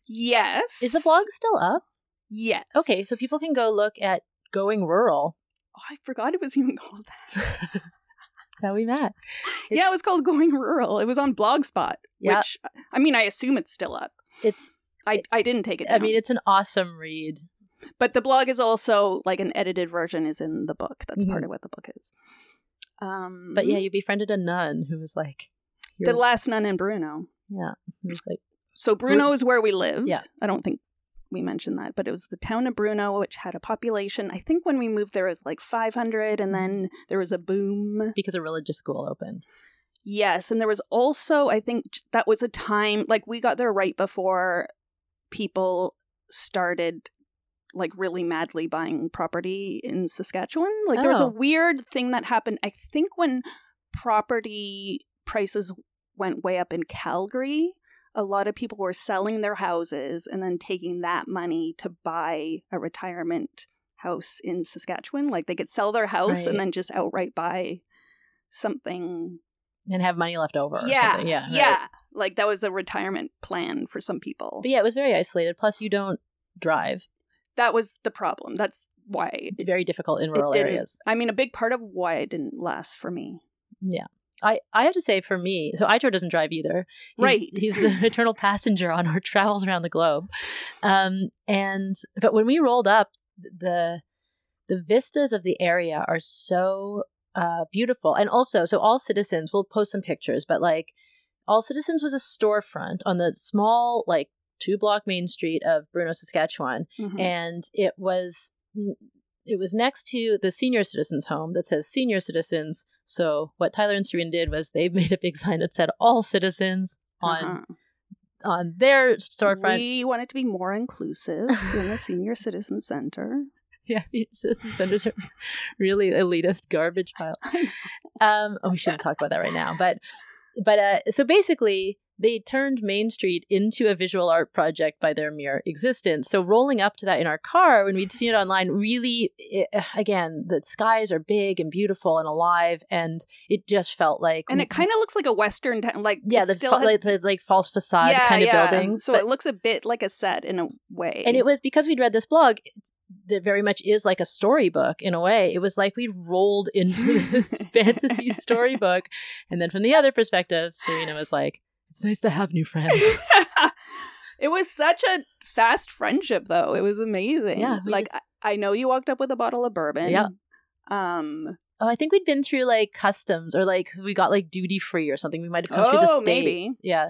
yes. Is the blog still up? Yes. Okay, so people can go look at Going Rural. Oh, I forgot it was even called that. That's how we met. It's- yeah, it was called Going Rural. It was on Blogspot, Yeah. which I mean, I assume it's still up. It's I I didn't take it. I mean it's an awesome read. but the blog is also like an edited version is in the book. That's part Mhm. of what the book is. Um, But yeah, you befriended a nun who was like the last nun in Bruno. Yeah, it was like So Bruno is where we lived. Yeah. I don't think we mentioned that, but it was the town of Bruno, which had a population. I think when we moved there it was like 500, and then mm-hmm. there was a boom. because a religious school opened. Yes, and there was also I think that was a time like we got there right before people started like really madly buying property in Saskatchewan. Like there was a Oh. weird thing that happened. I think when property prices went way up in Calgary, a lot of people were selling their houses and then taking that money to buy a retirement house in Saskatchewan. Like they could sell their house Right. and then just outright buy something and have money left over. Or yeah, something. yeah, right. yeah. Like that was a retirement plan for some people. But yeah, it was very isolated. Plus, you don't drive. that was the problem. That's why It's very difficult in rural areas. I mean, a big part of why it didn't last for me. Yeah. I, I have to say for me, so Aitor doesn't drive either. He's, Right. He's the eternal passenger on our travels around the globe. Um, and but when we rolled up, the the vistas of the area are so uh, beautiful, and also so all citizens. We'll post some pictures, but like all citizens was a storefront on the small like two block main street of Bruno, Saskatchewan, Mhm. and it was it was next to the senior citizens home that says senior citizens so what tyler and serena did was they made a big sign that said all citizens on Uh-huh. on their storefront We wanted to be more inclusive in the senior citizen center. yeah senior citizen centers are really elitist garbage pile um oh we shouldn't talk about that right now but but uh so basically they turned Main Street into a visual art project by their mere existence. So rolling up to that in our car when we'd seen it online, really, it, again, the skies are big and beautiful and alive, and it just felt like And it kind of looks like a western town. Like yeah, the still fa- has- like the like false facade yeah, kind of yeah. buildings. So but- it looks a bit like a set in a way. and it was because we'd read this blog it's- that very much is like a storybook in a way. It was like we rolled into this fantasy storybook, and then from the other perspective, Serena was like, "It's nice to have new friends." it was such a fast friendship, though. It was amazing. Yeah, like just- I, I know you walked up with a bottle of bourbon. Yeah. Um. oh, I think we'd been through like customs or like we got like duty free or something. We might have come through the Oh, states. maybe. Yeah,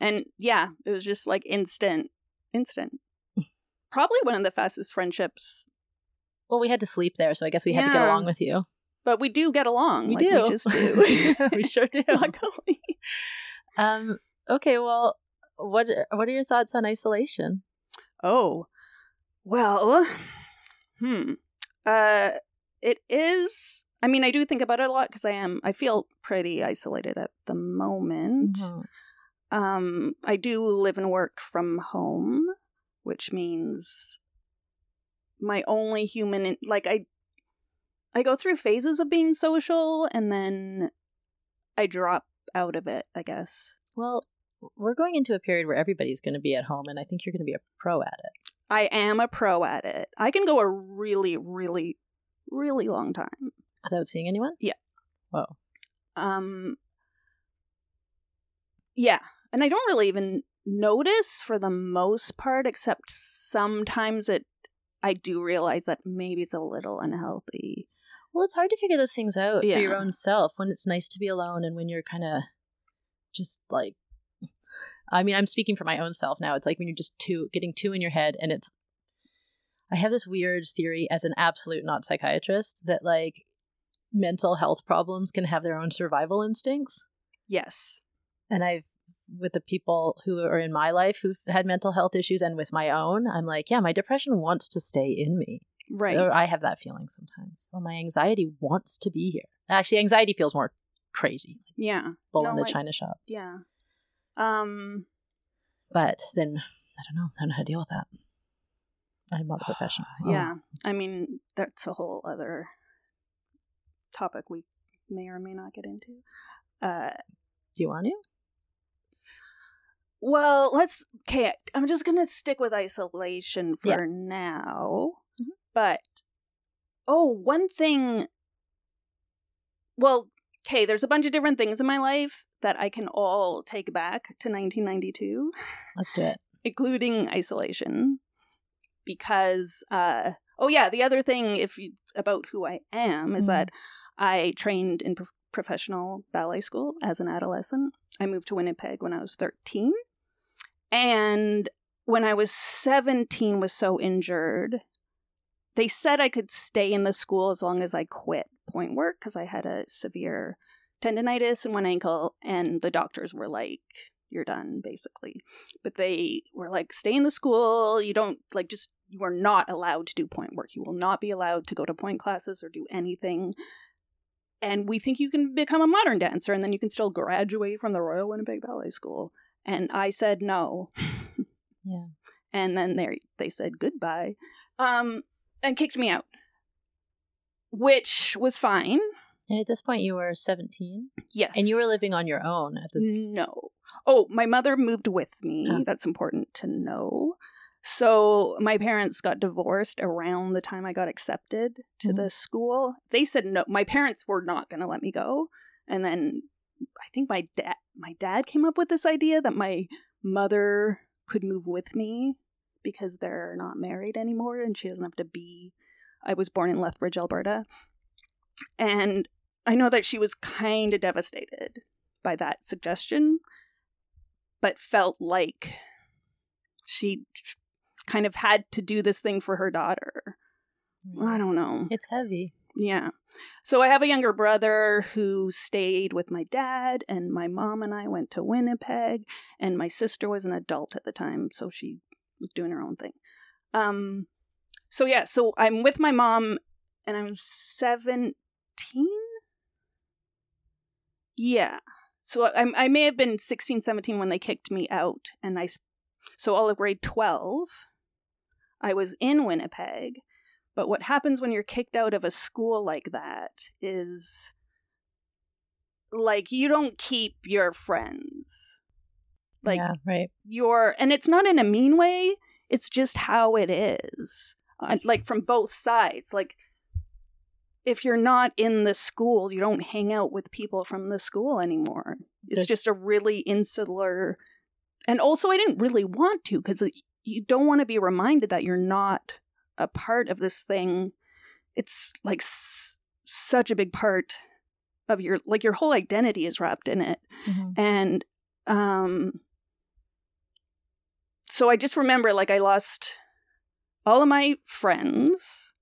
And yeah, it was just like instant, instant. Probably one of the fastest friendships, well, we had to sleep there, so I guess we had to get along with you. but we do get along. We like, do. We just do. we sure do. Luckily. Um. Okay. Well, what what are your thoughts on isolation? Oh, well, hmm. Uh, it is. I mean, I do think about it a lot because I am. I feel pretty isolated at the moment. Mhm. Um, I do live and work from home, which means my only human in, like I I go through phases of being social and then I drop out of it, I guess. Well, we're going into a period where everybody's going to be at home, and I think you're going to be a pro at it. I am a pro at it. I can go a really really really long time. Without seeing anyone? Yeah. Whoa. Um Yeah, and I don't really even notice for the most part except sometimes it I do realize that maybe it's a little unhealthy. Well, it's hard to figure those things out for your own self when it's nice to be alone and when you're kind of just like. I mean, I'm speaking for my own self now. It's like when you're just two, getting two in your head, and it's. I have this weird theory as an absolute not psychiatrist that like mental health problems can have their own survival instincts. Yes. and I've with the people who are in my life who've had mental health issues and with my own, I'm like, yeah, my depression wants to stay in me. Right. Or I have that feeling sometimes. Or my anxiety wants to be here. Actually, anxiety feels more crazy, yeah. bull No, in the I- china shop. Yeah. Um But then I don't know. I don't know how to deal with that. I'm not a professional. Oh. yeah. I mean, that's a whole other topic we may or may not get into. Uh Do you want to? Well, let's. Okay, I'm just gonna stick with isolation for Yeah. now. But oh, one thing. Well, okay, there's a bunch of different things in my life that I can all take back to 1992, Let's do it. including isolation, because. uh Oh yeah, the other thing, if you about who I am, is Mhm. that I trained in pro- professional ballet school as an adolescent. I moved to Winnipeg when I was 13. And when I was 17 was so injured, they said I could stay in the school as long as I quit pointe work because I had a severe tendonitis in one ankle and the doctors were like you're done basically. But they were like stay in the school. You don't like just you are not allowed to do pointe work. You will not be allowed to go to pointe classes or do anything. And we think you can become a modern dancer and then you can still graduate from the royal winnipeg ballet school. And i said no. Yeah. and then they they said goodbye. Um and kicked me out which was fine And at this point, you were 17, yes and you were living on your own at this. No. Oh, my mother moved with me. Oh. That's important to know. So my parents got divorced around the time I got accepted to Mhm. the school. They said no. My parents were not going to let me go, and then I think my dad my dad came up with this idea that my mother could move with me because they're not married anymore and she doesn't have to be. I was born in Lethbridge, Alberta, and I know that she was kind of devastated by that suggestion, but felt like she kind of had to do this thing for her daughter. Mm. I don't know. It's heavy. Yeah. So I have a younger brother who stayed with my dad, and my mom and I went to Winnipeg, and my sister was an adult at the time, so she was doing her own thing. Um, so yeah, so I'm with my mom, and I'm 17. Yeah. So I, I may have been 16, 17 when they kicked me out, and I, so all of grade 12, I was in Winnipeg. But what happens when you're kicked out of a school like that is like you don't keep your friends. Like yeah, right. you're and it's not in a mean way, it's just how it is. Uh, like from both sides. Like if you're not in the school, you don't hang out with people from the school anymore. It's There's- just a really insular and also I didn't really want to cuz you don't want to be reminded that you're not a part of this thing. It's like s- such a big part of your like your whole identity is wrapped in it Mhm. and um so i just remember like i lost all of my friends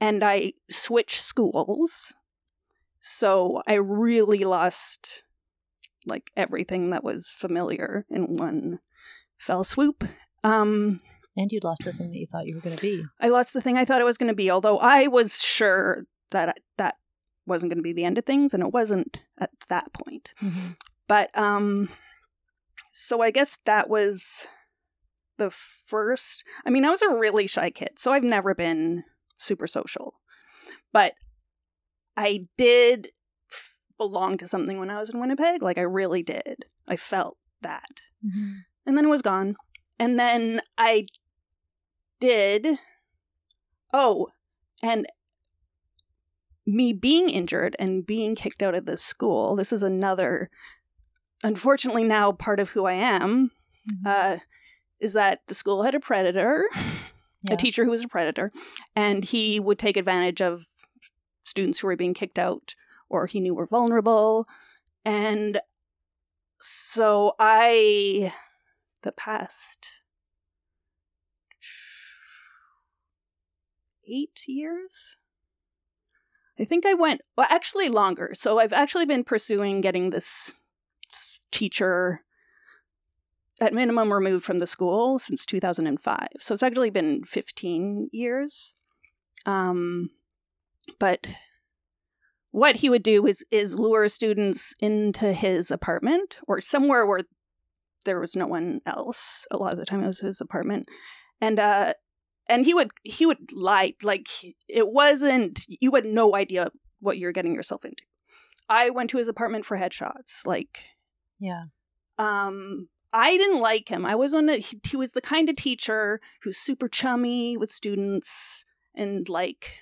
and i switched schools so i really lost like everything that was familiar in one fell swoop um And you lost the thing that you thought you were going to be. i lost the thing i thought it was going to be although i was sure that that wasn't going to be the end of things and it wasn't at that point Mm-hmm. but um so i guess that was the first i mean i was a really shy kid so i've never been super social but i did f- belong to something when i was in winnipeg like i really did. I felt that. Mm-hmm. and then it was gone. And then i did oh and me being injured and being kicked out of the school this is another unfortunately now part of who i am Mm-hmm. uh, is that the school had a predator Yeah. a teacher who was a predator and he would take advantage of students who were being kicked out or he knew were vulnerable and so i the past eight years i think i went well actually longer so i've actually been pursuing getting this teacher at minimum removed from the school since 2005 so it's actually been 15 years. Um but what he would do is is lure students into his apartment or somewhere where there was no one else. A lot of the time it was his apartment. And uh and he would he would lie like it wasn't you had no idea what you're getting yourself into. I went to his apartment for headshots like Yeah. um i didn't like him i was one of, he, he was the kind of teacher who's super chummy with students and like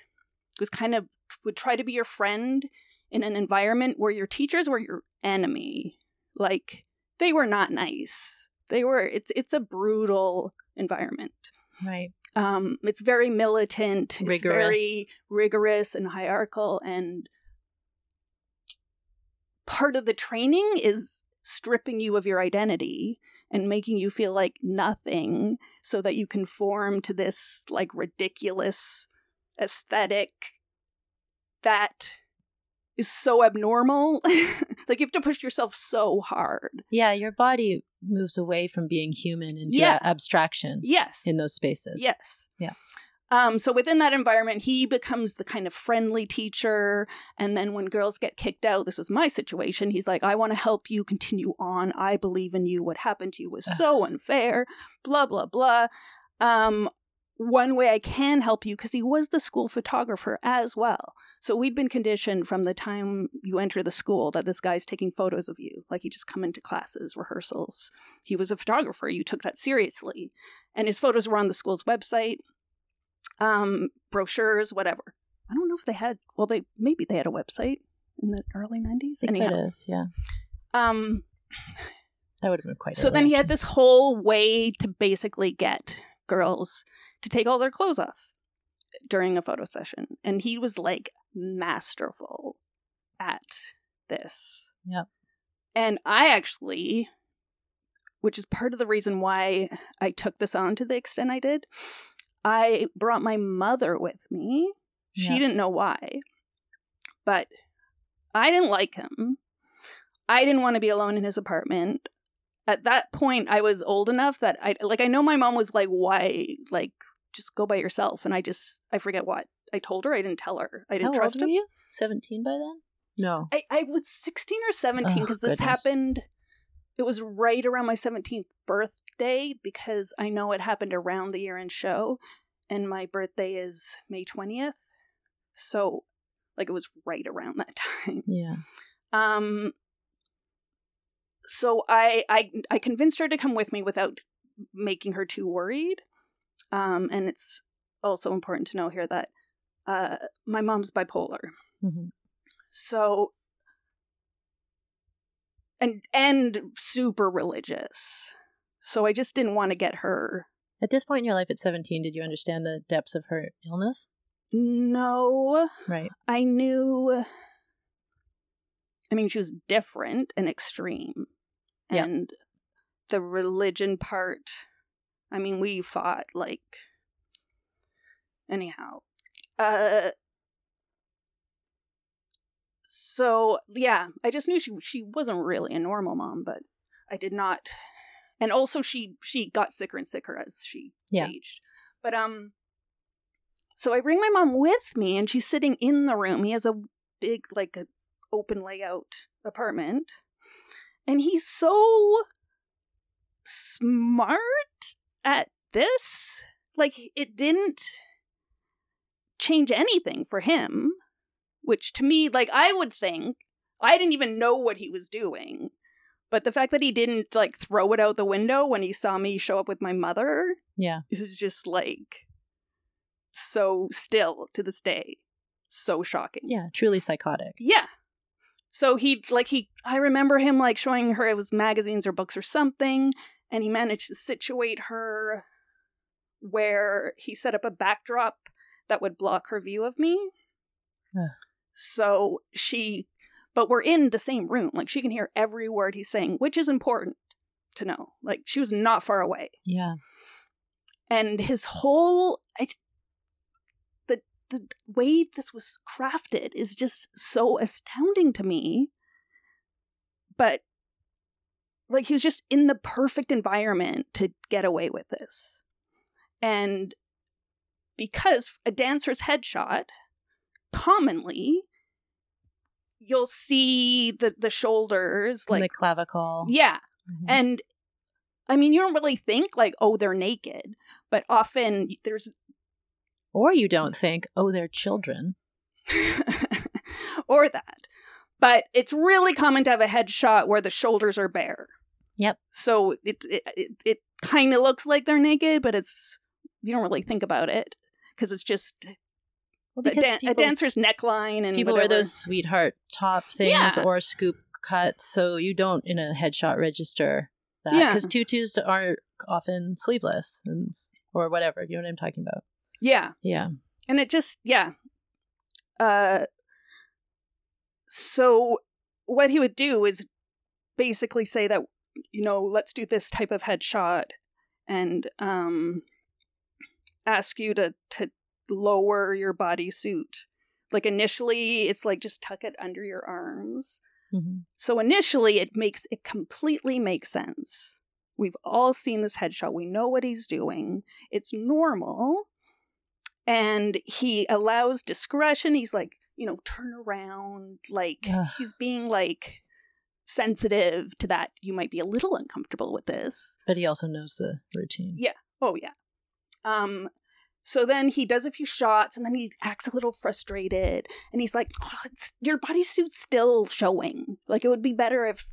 was kind of would try to be your friend in an environment where your teachers were your enemy like they were not nice they were it's it's a brutal environment Right. um it's very militant Rigorous. it's very rigorous and hierarchical and part of the training is stripping you of your identity and making you feel like nothing so that you conform to this like ridiculous aesthetic that is so abnormal. like you have to push yourself so hard. Yeah, your body moves away from being human into Yeah. abstraction Yes. in those spaces. Yes. Yeah. Um, so within that environment, he becomes the kind of friendly teacher. And then when girls get kicked out, this was my situation. He's like, I want to help you continue on. I believe in you. What happened to you was so unfair. Blah, blah, blah. Um, one way I can help you, because he was the school photographer as well. So we'd been conditioned from the time you enter the school that this guy's taking photos of you. Like he just come into classes, rehearsals. He was a photographer. You took that seriously. And his photos were on the school's website um brochures whatever i don't know if they had well they maybe they had a website in the early 90s They anyhow yeah. um That would have been quite so then he had this whole way to basically get girls to take all their clothes off during a photo session and he was like masterful at this Yep. and i actually which is part of the reason why i took this on to the extent i did i brought my mother with me she Yeah. didn't know why but i didn't like him i didn't want to be alone in his apartment at that point I was old enough that I like I know my mom was like why like just go by yourself and I just I forget what I told her I didn't tell her I didn't old trust were him you? 17 by then? No. I, I was 16 or 17 Oh, because this goodness. happened it was right around my 17th birthday because I know it happened around the year in show and my birthday is May 20th so like it was right around that time. Yeah. um so I, I i convinced her to come with me without making her too worried. Um and it's also important to know here that uh my mom's bipolar. Hmm so and and super religious so i just didn't want to get her At this point in your life at 17, did you understand the depths of her illness? no Right. i knew i mean she was different and extreme Yeah. and the religion part i mean we fought like anyhow uh so yeah i just knew she she wasn't really a normal mom but i did not and also she she got sicker and sicker as she Yeah. aged. But um so i bring my mom with me and she's sitting in the room. He has a big like a open layout apartment. And he's so smart at this. Like it didn't change anything for him which to me like i would think i didn't even know what he was doing but the fact that he didn't like throw it out the window when he saw me show up with my mother Yeah. is just like so still to this day so shocking Yeah. Truly psychotic. yeah. So he like he I remember him like showing her it was magazines or books or something and he managed to situate her where he set up a backdrop that would block her view of me. So she but we're in the same room. Like she can hear every word he's saying, which is important to know. Like she was not far away Yeah. and his whole I, the the way this was crafted is just so astounding to me but like he was just in the perfect environment to get away with this and because a dancer's headshot commonly you'll see the the shoulders Like like the clavicle. yeah Mhm. and I mean, you don't really think like, oh, they're naked, but often there's or you don't think, oh, they're children. or that. But it's really common to have a headshot where the shoulders are bare. Yep. So it it it, it kind of looks like they're naked, but it's you don't really think about it because it's just Well, a, dan- people, a dancer's neckline and people whatever. wear those sweetheart top things Yeah. or scoop cuts, so you don't in a headshot register that Yeah. because tutus are often sleeveless and or whatever. You know what I'm talking about? Yeah. Yeah. and it just yeah uh so what he would do is basically say that you know let's do this type of headshot and um ask you to to lower your bodysuit like initially it's like just tuck it under your arms. Mm-hmm. so initially it makes it completely makes sense. We've all seen this headshot. We know what he's doing. It's normal. And he allows discretion. He's like you know turn around. Like Ugh. he's being like sensitive to that. You might be a little uncomfortable with this. But he also knows the routine. Yeah. oh yeah. Um so then he does a few shots and then he acts a little frustrated and he's like oh, it's, your bodysuit's still showing like it would be better if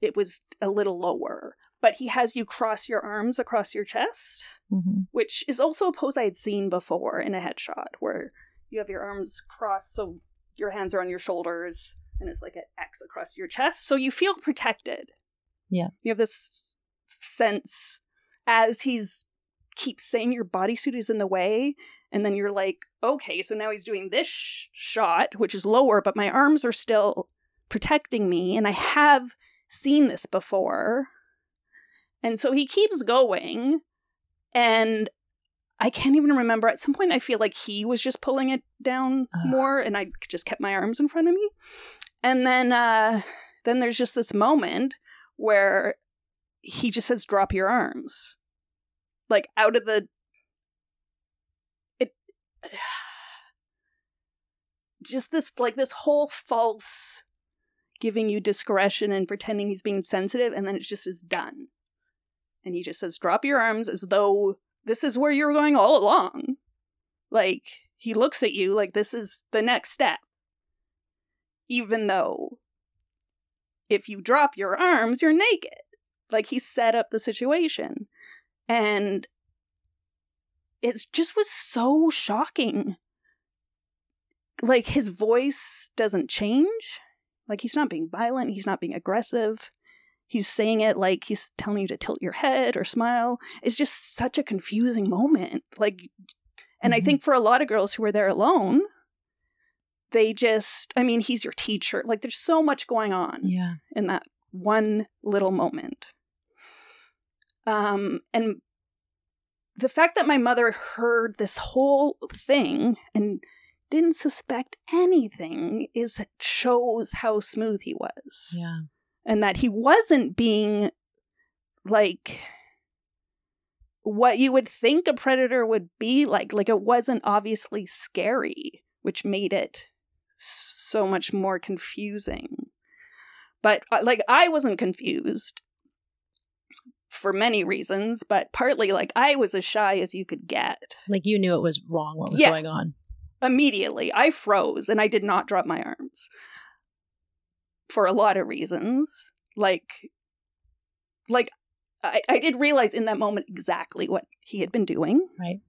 it was a little lower but he has you cross your arms across your chest Mm-hmm. which is also a pose I had seen before in a headshot where you have your arms crossed so your hands are on your shoulders and it's like an X across your chest. So you feel protected. Yeah. You have this sense as he's keeps saying your bodysuit is in the way and then you're like, okay, so now he's doing this sh- shot, which is lower, but my arms are still protecting me and I have seen this before. And so he keeps going and I can't even remember. At some point, I feel like he was just pulling it down Ugh. more, and I just kept my arms in front of me. And then, uh, then there's just this moment where he just says, "Drop your arms," like out of the. It. Just this, like this whole false giving you discretion and pretending he's being sensitive, and then it just is done. And he just says, Drop your arms as though this is where you're going all along. Like, he looks at you like this is the next step. Even though if you drop your arms, you're naked. Like, he set up the situation. And it just was so shocking. Like, his voice doesn't change. Like, he's not being violent, he's not being aggressive. He's saying it like he's telling you to tilt your head or smile. It's just such a confusing moment. Like, and I Mhm. think for a lot of girls who were there alone, they just, I mean, he's your teacher. Like, there's so much going on Yeah. in that one little moment. Um, and the fact that my mother heard this whole thing and didn't suspect anything is shows how smooth he was. Yeah. and that he wasn't being like what you would think a predator would be like. Like it wasn't obviously scary which made it so much more confusing. But uh, like i wasn't confused for many reasons but partly like i was as shy as you could get Like you knew it was wrong what was Yeah. going on. immediately i froze and i did not drop my arms for a lot of reasons like like I, I did realize in that moment exactly what he had been doing Right.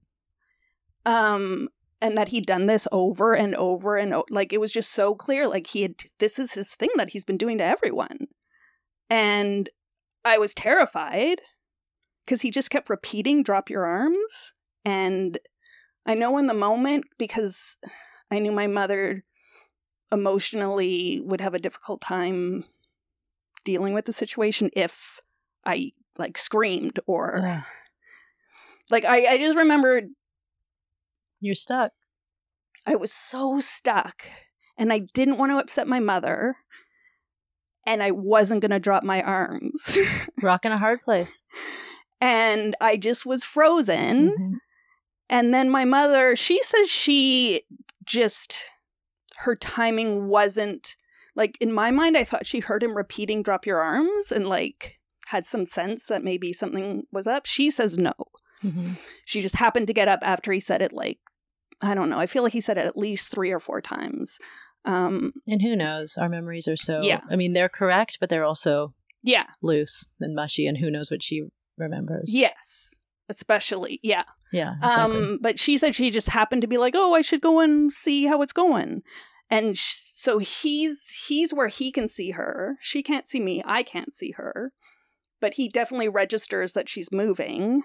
um and that he'd done this over and over and o- like it was just so clear like he had this is his thing that he's been doing to everyone and i was terrified because he just kept repeating drop your arms and i know in the moment because i knew my mother emotionally would have a difficult time dealing with the situation if i like screamed or Ugh. like i, I just remembered You're stuck. I was so stuck and I didn't want to upset my mother and I wasn't going to drop my arms. Rocking a hard place. and I just was frozen. Mhm. And then my mother, she says she just, her timing wasn't like in my mind, I thought she heard him repeating drop your arms and like had some sense that maybe something was up. She says no. Mhm. She just happened to get up after he said it like, I don't know. I feel like he said it at least three or four times. Um, And who knows? Our memories are so. Yeah. I mean, they're correct, but they're also yeah. loose and mushy, and who knows what she remembers. Yes. Especially, yeah. Yeah. Exactly. Um, but she said she just happened to be like, "Oh, I should go and see how it's going," and sh- so he's he's where he can see her. She can't see me. I can't see her, but he definitely registers that she's moving.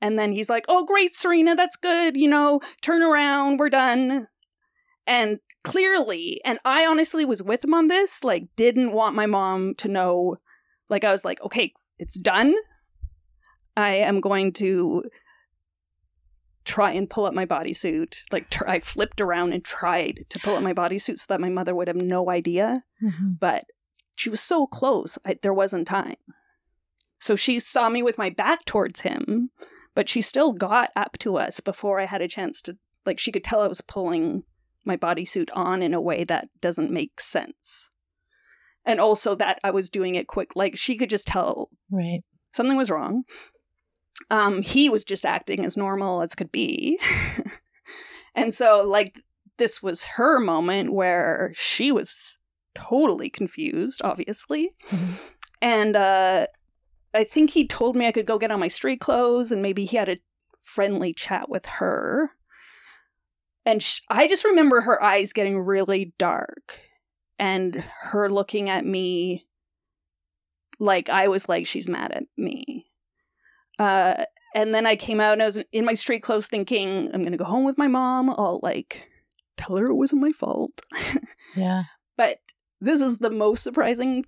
And then he's like, "Oh, great, Serena, that's good. You know, turn around. We're done." And clearly, and I honestly was with him on this, like, didn't want my mom to know. Like, I was like, okay, it's done. I am going to try and pull up my bodysuit. Like, tr- I flipped around and tried to pull up my bodysuit so that my mother would have no idea. Mm-hmm. But she was so close, I, there wasn't time. So she saw me with my back towards him, but she still got up to us before I had a chance to. Like, she could tell I was pulling my bodysuit on in a way that doesn't make sense. And also that I was doing it quick. Like, she could just tell Right. something was wrong. Um, he was just acting as normal as could be. and so, like, this was her moment where she was totally confused, obviously. Mhm. And uh, I think he told me I could go get on my street clothes, and maybe he had a friendly chat with her. And sh- I just remember her eyes getting really dark and her looking at me like I was like, she's mad at me. Uh, and then I came out and I was in my street clothes thinking, I'm going to go home with my mom. I'll like tell her it wasn't my fault. Yeah. but this is the most surprising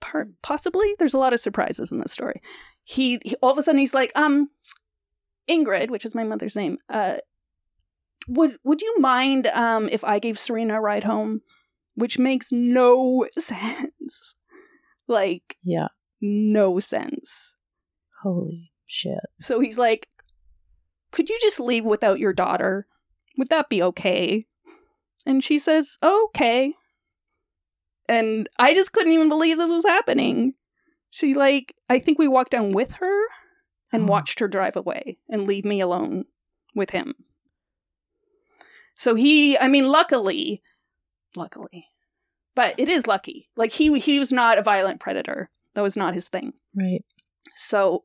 part, possibly. There's a lot of surprises in this story. He, he all of a sudden he's like, um, Ingrid, which is my mother's name, uh, would would you mind um if I gave Serena a ride home? Which makes no sense. Like Yeah. no sense. Holy shit. So he's like, Could you just leave without your daughter? Would that be okay? And she says, Okay. And I just couldn't even believe this was happening. She, like, I think we walked down with her and Oh. watched her drive away and leave me alone with him. So he, I mean, luckily, luckily, but it is lucky. Like he, he was not a violent predator. That was not his thing. Right. So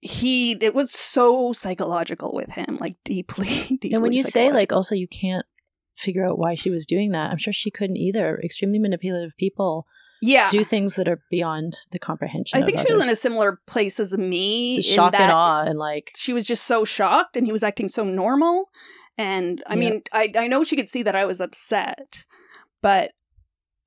he it was so psychological with him, like deeply, deeply. And when you say like also you can't figure out why she was doing that, I'm sure she couldn't either. Extremely manipulative people yeah, do things that are beyond the comprehension. I think she was in a similar place as me. In shock and awe and like She was just so shocked, and he was acting so normal. And I Yeah. mean, I I know she could see that I was upset, but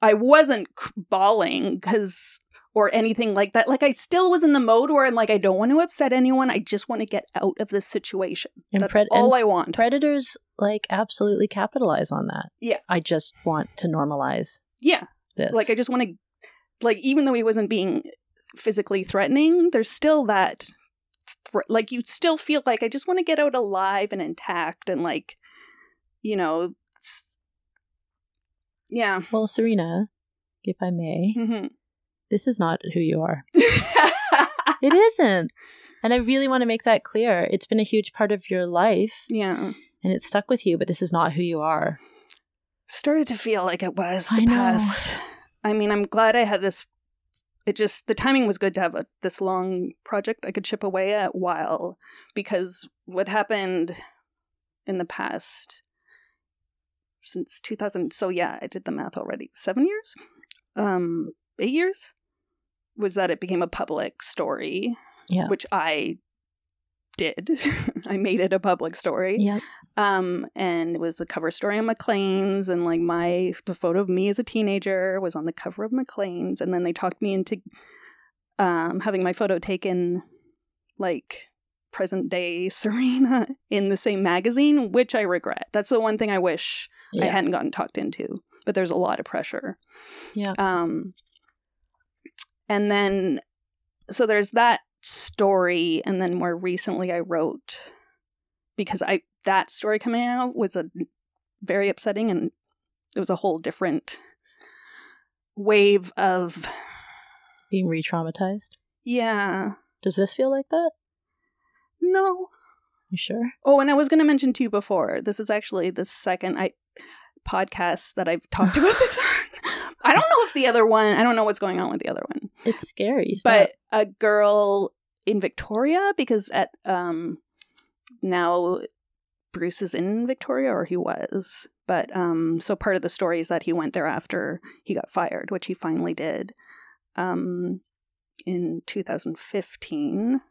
I wasn't bawling because or anything like that. Like I still was in the mode where I'm like, I don't want to upset anyone. I just want to get out of this situation. And That's pred- all I want. predators like absolutely capitalize on that. Yeah. I just want to normalize yeah, this. like I just want to, like even though he wasn't being physically threatening, there's still that. Like you still feel like I just want to get out alive and intact and like, you know, yeah. well, Serena, if I may, Mhm. this is not who you are. It isn't. And I really want to make that clear. It's been a huge part of your life yeah. and it's stuck with you, but this is not who you are. Started to feel like it was the I know. past. I mean, I'm glad I had this. It just the timing was good to have a, this long project I could chip away at while because what happened in the past since 2000 so yeah i did the math already seven years um eight years was that it became a public story Yeah. which i did i made it a public story Yeah. um and it was a cover story on maclean's and like my the photo of me as a teenager was on the cover of maclean's and then they talked me into um having my photo taken like present day serena in the same magazine which i regret that's the one thing i wish I hadn't gotten talked into, but there's a lot of pressure. Yeah. Um, and then, so there's that story, and then more recently, I wrote because I that story coming out was a very upsetting, and it was a whole different wave of Being re traumatized. yeah, Does this feel like that? no, You sure? Oh, and I was going to mention too before. This is actually the second I podcast that I've talked about this. I don't know if the other one. I don't know what's going on with the other one, It's scary. but a girl in Victoria because at um now Bruce is in Victoria or he was, but um so part of the story is that he went there after he got fired, which he finally did, um in 2015.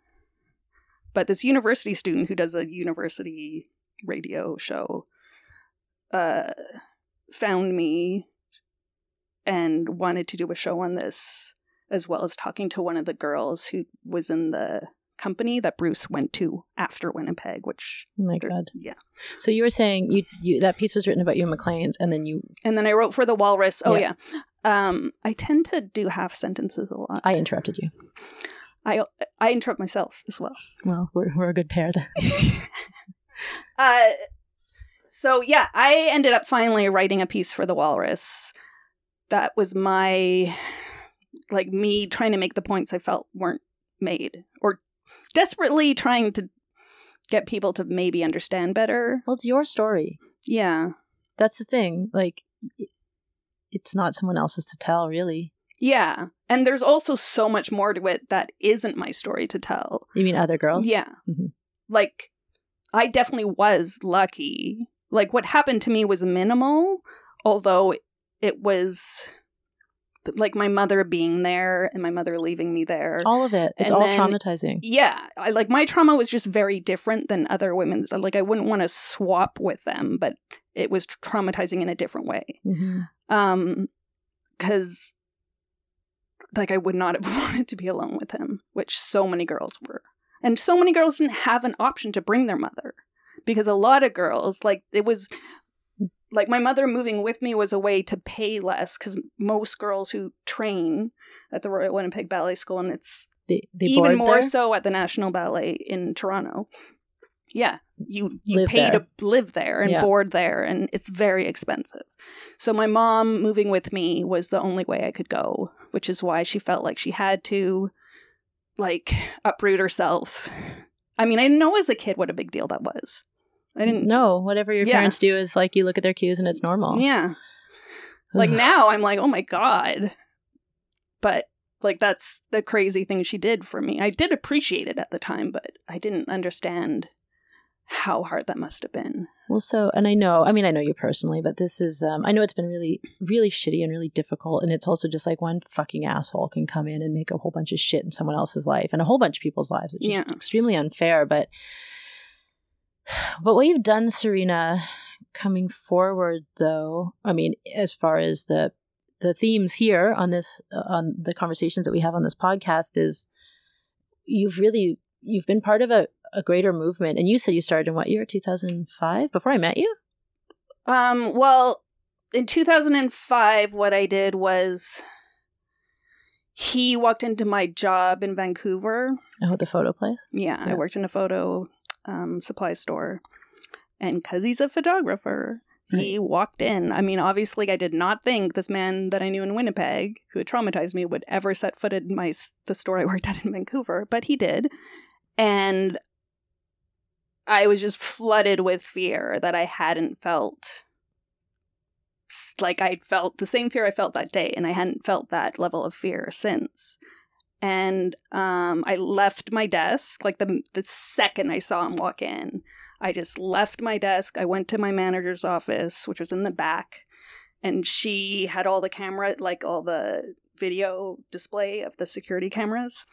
But this university student who does a university radio show uh, found me and wanted to do a show on this, as well as talking to one of the girls who was in the company that Bruce went to after Winnipeg, which Oh my god. yeah. So you were saying you you that piece was written about you and Maclean's, and then you And then I wrote for the Walrus. Oh Yeah. yeah. Um, I tend to do half sentences a lot. I interrupted you. I I interrupt myself as well. Well, we're we're a good pair then. Uh, so yeah, I ended up finally writing a piece for the Walrus. That was my like me trying to make the points I felt weren't made, or desperately trying to get people to maybe understand better. Well, it's your story. Yeah, That's the thing. Like, it's not someone else's to tell, really. yeah, and there's also so much more to it that isn't my story to tell. You mean other girls? Yeah. Mhm. Like, I definitely was lucky. Like, what happened to me was minimal, although it was like my mother being there and my mother leaving me there. All of it. It's And all then- traumatizing. Yeah, I like my trauma was just very different than other women. Like, I wouldn't want to swap with them, but it was traumatizing in a different way. hmm Um, because like I would not have wanted to be alone with him, which so many girls were, and so many girls didn't have an option to bring their mother, because a lot of girls like it was. Like my mother moving with me was a way to pay less because most girls who train at the Royal Winnipeg Ballet School, and it's They, they even more there? so at the National Ballet in Toronto. Yeah, you you Live pay there. to live there and Yeah. board there, and it's very expensive. So my mom moving with me was the only way I could go, which is why she felt like she had to, like, uproot herself. I mean, I didn't know as a kid what a big deal that was. I didn't. No, whatever your Yeah. parents do is like you look at their cues and it's normal. Yeah. Like now, I'm like, oh my god. But like that's the crazy thing she did for me. I did appreciate it at the time, but I didn't understand how hard that must have been. Well, so, and I know, I mean, I know you personally, but this is, um, I know it's been really, really shitty and really difficult. And it's also just like one fucking asshole can come in and make a whole bunch of shit in someone else's life and a whole bunch of people's lives, which Yeah. is extremely unfair. But, but what you've done, Serena, coming forward, though, I mean, as far as the, the themes here on this, uh, on the conversations that we have on this podcast is you've really, you've been part of a, a greater movement. And you said you started in what year? 2005? Before I met you? Um, well, in 2005, what I did was he walked into my job in Vancouver. Oh, the photo place? Yeah, I worked in a photo um, supply store. And because he's a photographer, he walked in. I mean, obviously, I did not think this man that I knew in Winnipeg, who had traumatized me, would ever set foot in my the store I worked at in Vancouver, but he did. And I was just flooded with fear that I hadn't felt like I'd felt the same fear I felt that day, and I hadn't felt that level of fear since. And um, I left my desk like the the second I saw him walk in. I just left my desk. I went to my manager's office, which was in the back, and she had all the camera, like all the video display of the security cameras.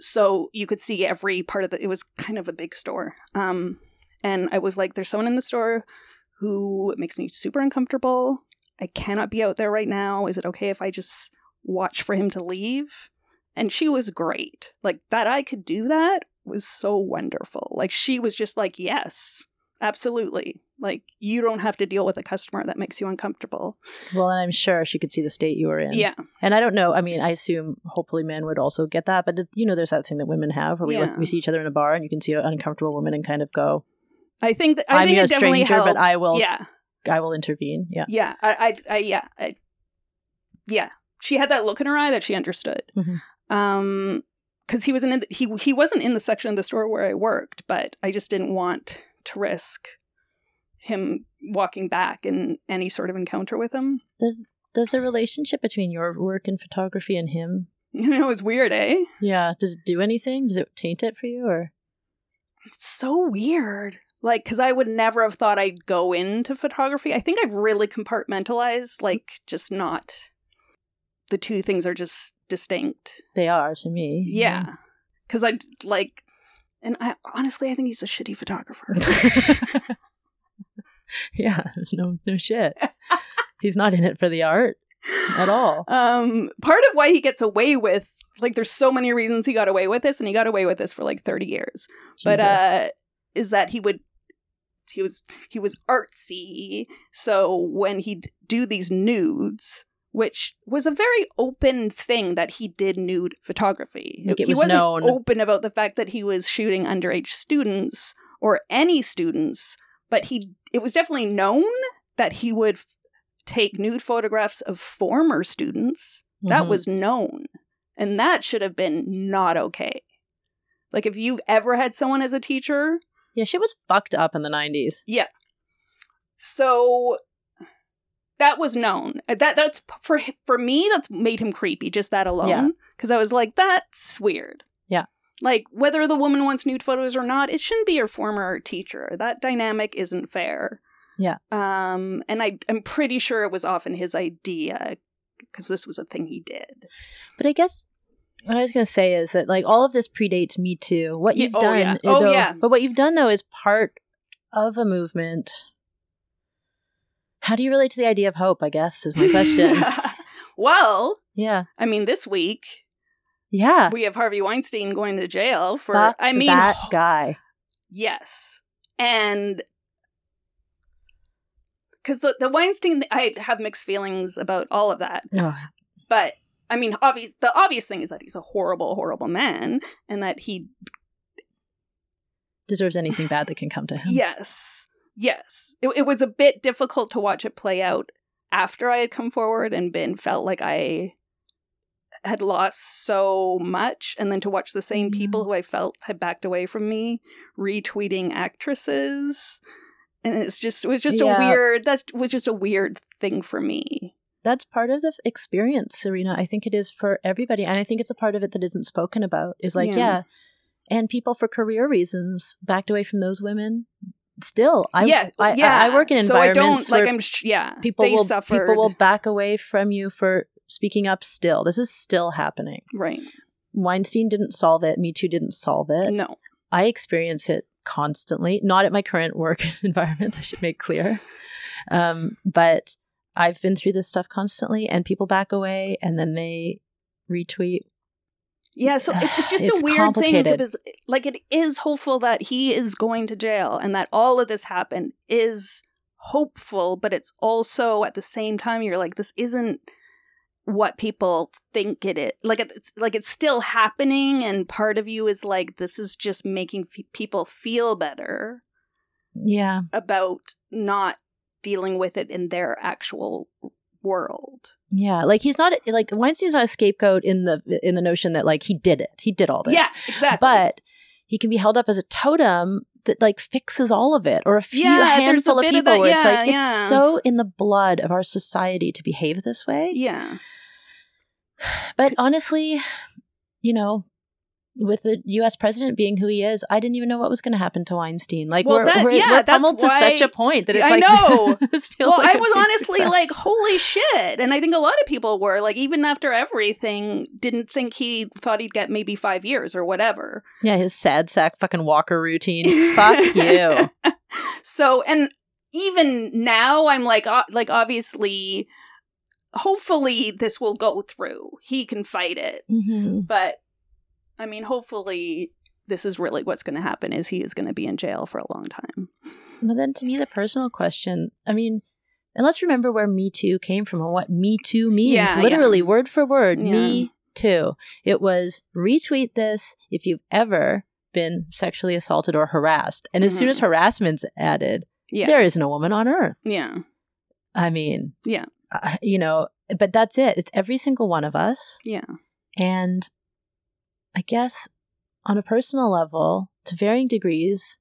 So you could see every part of the. It was kind of a big store. Um, and I was like, "There's someone in the store who makes me super uncomfortable. I cannot be out there right now. Is it okay if I just watch for him to leave?" And she was great. Like that, I could do that was so wonderful. Like she was just like, "Yes, absolutely." Like you don't have to deal with a customer that makes you uncomfortable. Well, and I'm sure she could see the state you were in. Yeah, And I don't know. I mean, I assume hopefully men would also get that, but you know, there's that thing that women have where we look, Yeah. we see each other in a bar and you can see an uncomfortable woman and kind of go, I think that I I'm think a it definitely stranger, helped. but I will, yeah, I will intervene. Yeah. yeah, I, I, I yeah, I, yeah. She had that look in her eye that she understood. Mhm. Um, because he wasn't in the, he he wasn't in the section of the store where I worked, but I just didn't want to risk him walking back in any sort of encounter with him. Does does the relationship between your work in photography and him, You know, it's weird, eh? yeah, does it do anything? Does it taint it for you, or It's so weird. Like, because I would never have thought I'd go into photography. I think I've really compartmentalized, like, just not. The two things are just distinct. they are to me? Yeah. Because I, like, and I honestly, I think he's a shitty photographer. yeah, there's no no shit. He's not in it for the art at all. Um, part of why he gets away with like there's so many reasons he got away with this, and he got away with this for like 30 years. But uh, is that he would he was he was artsy, so when he'd do these nudes. Which was a very open thing that he did nude photography. Like, he was wasn't known. open about the fact that he was shooting underage students or any students, but he it was definitely known that he would take nude photographs of former students. That Mhm. was known. And that should have been not okay. Like if you've ever had someone as a teacher, yeah, shit was fucked up in the nineties. Yeah. so that was known. Uh, That that's for for me that's made him creepy just that alone Yeah. because I was like that's weird. Yeah. Like whether the woman wants nude photos or not, it shouldn't be your former teacher. That dynamic isn't fair. Yeah. Um and I I'm pretty sure it was often his idea because this was a thing he did. But I guess what I was going to say is that like all of this predates Me Too. What you've oh, done, yeah. Oh, though- yeah. But what you've done though is part of a movement. How do you relate to the idea of hope? I guess is my question. well, yeah, I mean this week yeah. we have Harvey Weinstein going to jail for Fuck I mean that guy. Yes. And because the, the Weinstein, I have mixed feelings about all of that. Oh, But I mean, obvious, the obvious thing is that he's a horrible, horrible man and that he, deserves anything bad that can come to him. yes, yes. It, it was a bit difficult to watch it play out after I had come forward and been, felt like I had lost so much and then to watch the same people mm-hmm. who I felt had backed away from me retweeting actresses and it's just it was just Yeah. a weird that was just a weird thing for me. That's part of the experience, Serena. I think it is for everybody, and I think it's a part of it that isn't spoken about. Is like, Yeah. yeah, and people for career reasons backed away from those women. Still, I yeah, I, yeah. I, I work in so I environments don't like where I'm sh- yeah people they will suffered people will back away from you for speaking up. Still, this is still happening. right Weinstein didn't solve it. Me Too didn't solve it. no I experience it constantly, not at my current work environment, I should make clear. Um, but I've been through this stuff constantly, and people back away and then they retweet. Yeah, so it's, it's just It's a weird thing because, like, it is hopeful that he is going to jail and that all of this happened is hopeful, but it's also at the same time you're like, this isn't what people think it is. Like, it's like it's still happening, and part of you is like, this is just making f- people feel better Yeah. about not dealing with it in their actual world. Yeah. Like he's not like Weinstein's not a scapegoat in the in the notion that like he did it. He did all this. Yeah, exactly. But he can be held up as a totem that like fixes all of it or a few Yeah, handful of bit of people that- where it's like yeah. it's so in the blood of our society to behave this way. yeah. But honestly, you know, with the U.S. president being who he is, I didn't even know what was going to happen to Weinstein. Like Well, we're that- we're, yeah, we're pummeled to such a point that it's I like know. this feels well, like I was honestly success. like, holy shit. And I think a lot of people were, like, even after everything, didn't think he thought he'd get maybe five years or whatever. yeah, his sad sack fucking walker routine. Fuck you. So, and even now, I'm like, uh, like, obviously, hopefully this will go through. He can fight it. Mhm. But, I mean, hopefully this is really what's going to happen is he is going to be in jail for a long time. But then to me, the personal question, I mean, and let's remember where Me Too came from and what Me Too means. Yeah, Literally, yeah. word for word, Yeah. Me Too. It was retweet this if you've ever been sexually assaulted or harassed. And as soon as harassment's added, Yeah. there isn't a woman on earth. yeah. I mean, Yeah. uh, you know, but that's it. It's every single one of us. Yeah. And I guess on a personal level, to varying degrees,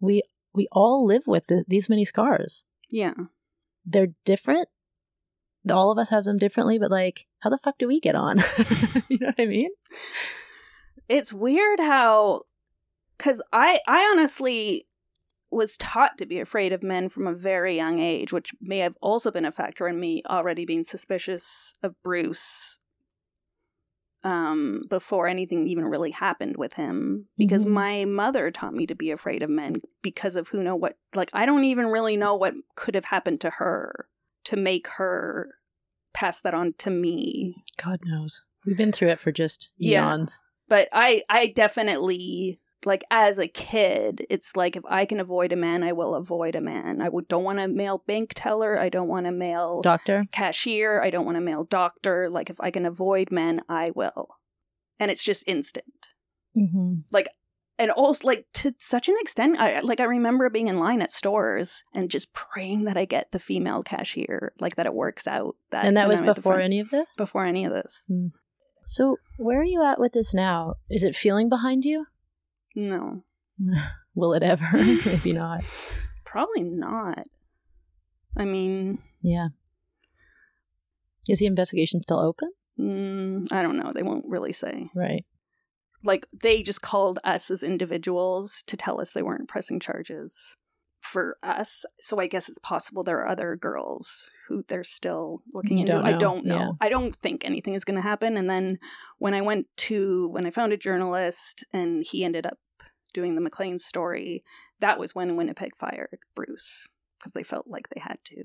we we all live with th- these many scars. Yeah. They're different. All of us have them differently, but like, how the fuck do we get on? you know what I mean? it's weird how because i i honestly was taught to be afraid of men from a very young age which may have also been a factor in me already being suspicious of bruce um, before anything even really happened with him because Mhm. my mother taught me to be afraid of men because of who know what like I don't even really know what could have happened to her to make her pass that on to me. God knows. We've been through it for just Yeah. eons. But I I definitely like as a kid, it's like if I can avoid a man, I will avoid a man. I would, don't want a male bank teller. I don't want a male Doctor? cashier. I don't want a male doctor. Like if I can avoid men, I will. And it's just instant. Mm-hmm. Like, and also, like to such an extent, I like I remember being in line at stores and just praying that I get the female cashier, like that it works out. That And that was I'm before any of this? before any of this. So, where are you at with this now? Is it feeling behind you? No, Will it ever? Maybe not. probably not. I mean, Yeah. Is the investigation still open? mm, I don't know. They won't really say. Right. like they just called us as individuals to tell us they weren't pressing charges for us. So I guess it's possible there are other girls who they're still looking into. I don't know. yeah. I don't think anything is going to happen. And then when I went to when I found a journalist and he ended up doing the Maclean story, that was when Winnipeg fired Bruce because they felt like they had to.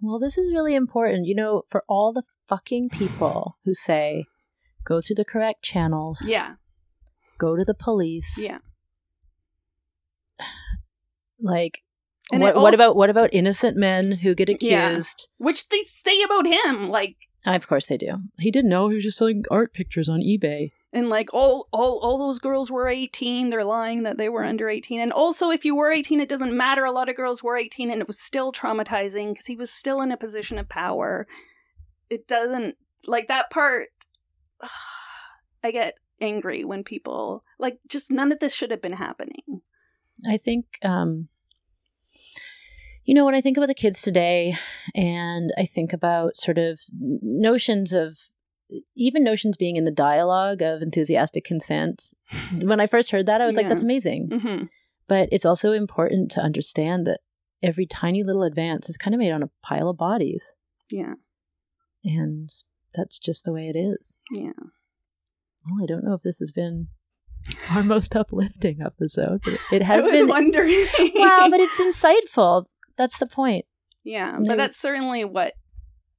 Well, this is really important. You know, for all the fucking people who say, go through the correct channels, Yeah. go to the police. Yeah. Like, And what, it what about what about innocent men who get Yeah. accused? Which they say about him like Of course they do. He didn't know he was just selling art pictures on eBay. And like all, all all those girls were 18, they're lying that they were under 18. And also if you were 18, it doesn't matter. A lot of girls were 18 and it was still traumatizing because he was still in a position of power. It doesn't like that part I get angry when people like just none of this should have been happening. I think, um, you know, when I think about the kids today, and I think about sort of notions of even notions being in the dialogue of enthusiastic consent. When I first heard that, I was like, that's amazing. Mhm. But it's also important to understand that every tiny little advance is kind of made on a pile of bodies. Yeah. And that's just the way it is. Yeah. Well, I don't know if this has been our most uplifting episode, it has been. wondering. Wow, but it's insightful. That's the point. Yeah, but that's certainly what.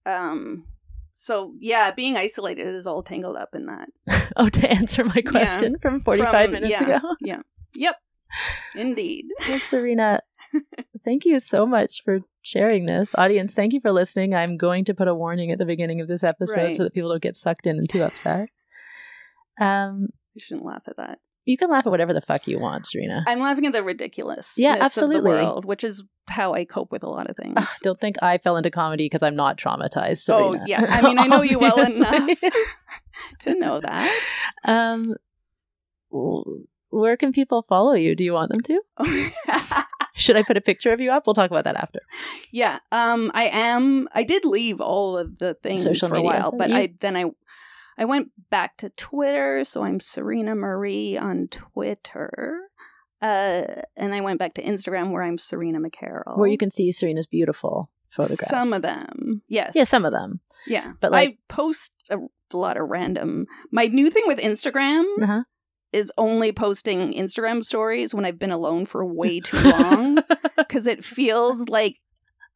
Um. So yeah, being isolated is all tangled up in that. Oh, to answer my question from 45 From- minutes yeah, ago. Yeah. Yep. Indeed. Well, Serena, thank you so much for sharing this. Audience, thank you for listening. I'm going to put a warning at the beginning of this episode Right. so that people don't get sucked in and too upset. Um, You shouldn't laugh at that. you can laugh at whatever the fuck you want, Serena. I'm laughing at the ridiculousness. Yeah, Of absolutely. the world, which is how I cope with a lot of things. Ugh, don't think I fell into comedy because I'm not traumatized. Oh, yeah. I mean, I know you well enough to know that. um, where can people follow you? Do you want them to? Should I put a picture of you up? We'll talk about that after. yeah. Um. I am. I did leave all of the things Social for a while, but you- I then I. I went back to Twitter, so I'm Serena Marie on Twitter. Uh, and I went back to Instagram where I'm Serena McCarroll. Where you can see Serena's beautiful photographs. Some of them, yes. Yeah, some of them. Yeah, But, like- I post a lot of random. My new thing with Instagram Uh-huh. is only posting Instagram stories when I've been alone for way too long because it feels like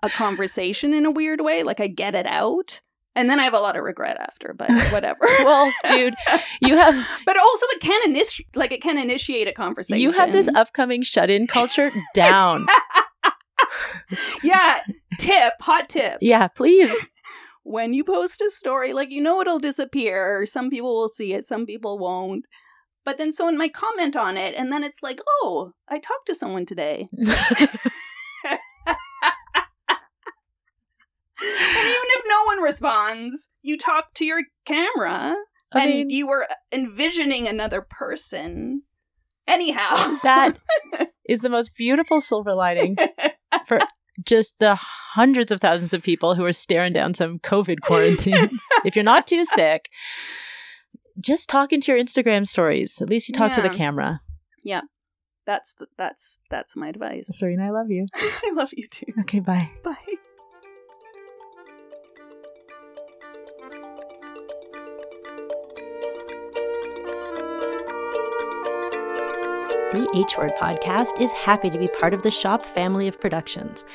a conversation in a weird way. Like I get it out, and then I have a lot of regret after. But whatever. well, dude, you have but also it can initiate, like it can initiate a conversation. you have this upcoming shut-in culture down. yeah. Tip, hot tip. yeah, please. when you post a story, like you know it'll disappear. Some people will see it, some people won't. But then someone might comment on it, and then it's like, oh, I talked to someone today. And even if no one responds, you talk to your camera I and mean, you were envisioning another person. Anyhow, that is the most beautiful silver lining for just the hundreds of thousands of people who are staring down some COVID quarantines. if you're not too sick, just talk into your Instagram stories. At least you talk to the camera. Yeah. that's the, that's that's my advice. Serena, I love you. I love you too. Okay, bye. Bye. The H Word Podcast is happy to be part of the Shop family of productions.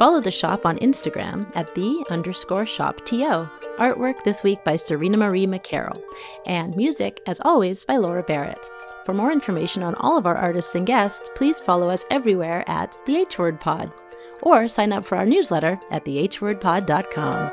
Follow the shop on Instagram at the underscore shop TO. Artwork this week by Serena Marie McCarroll. And music, as always, by Laura Barrett. For more information on all of our artists and guests, please follow us everywhere at the H Word Pod. Or sign up for our newsletter at thehwordpod.com.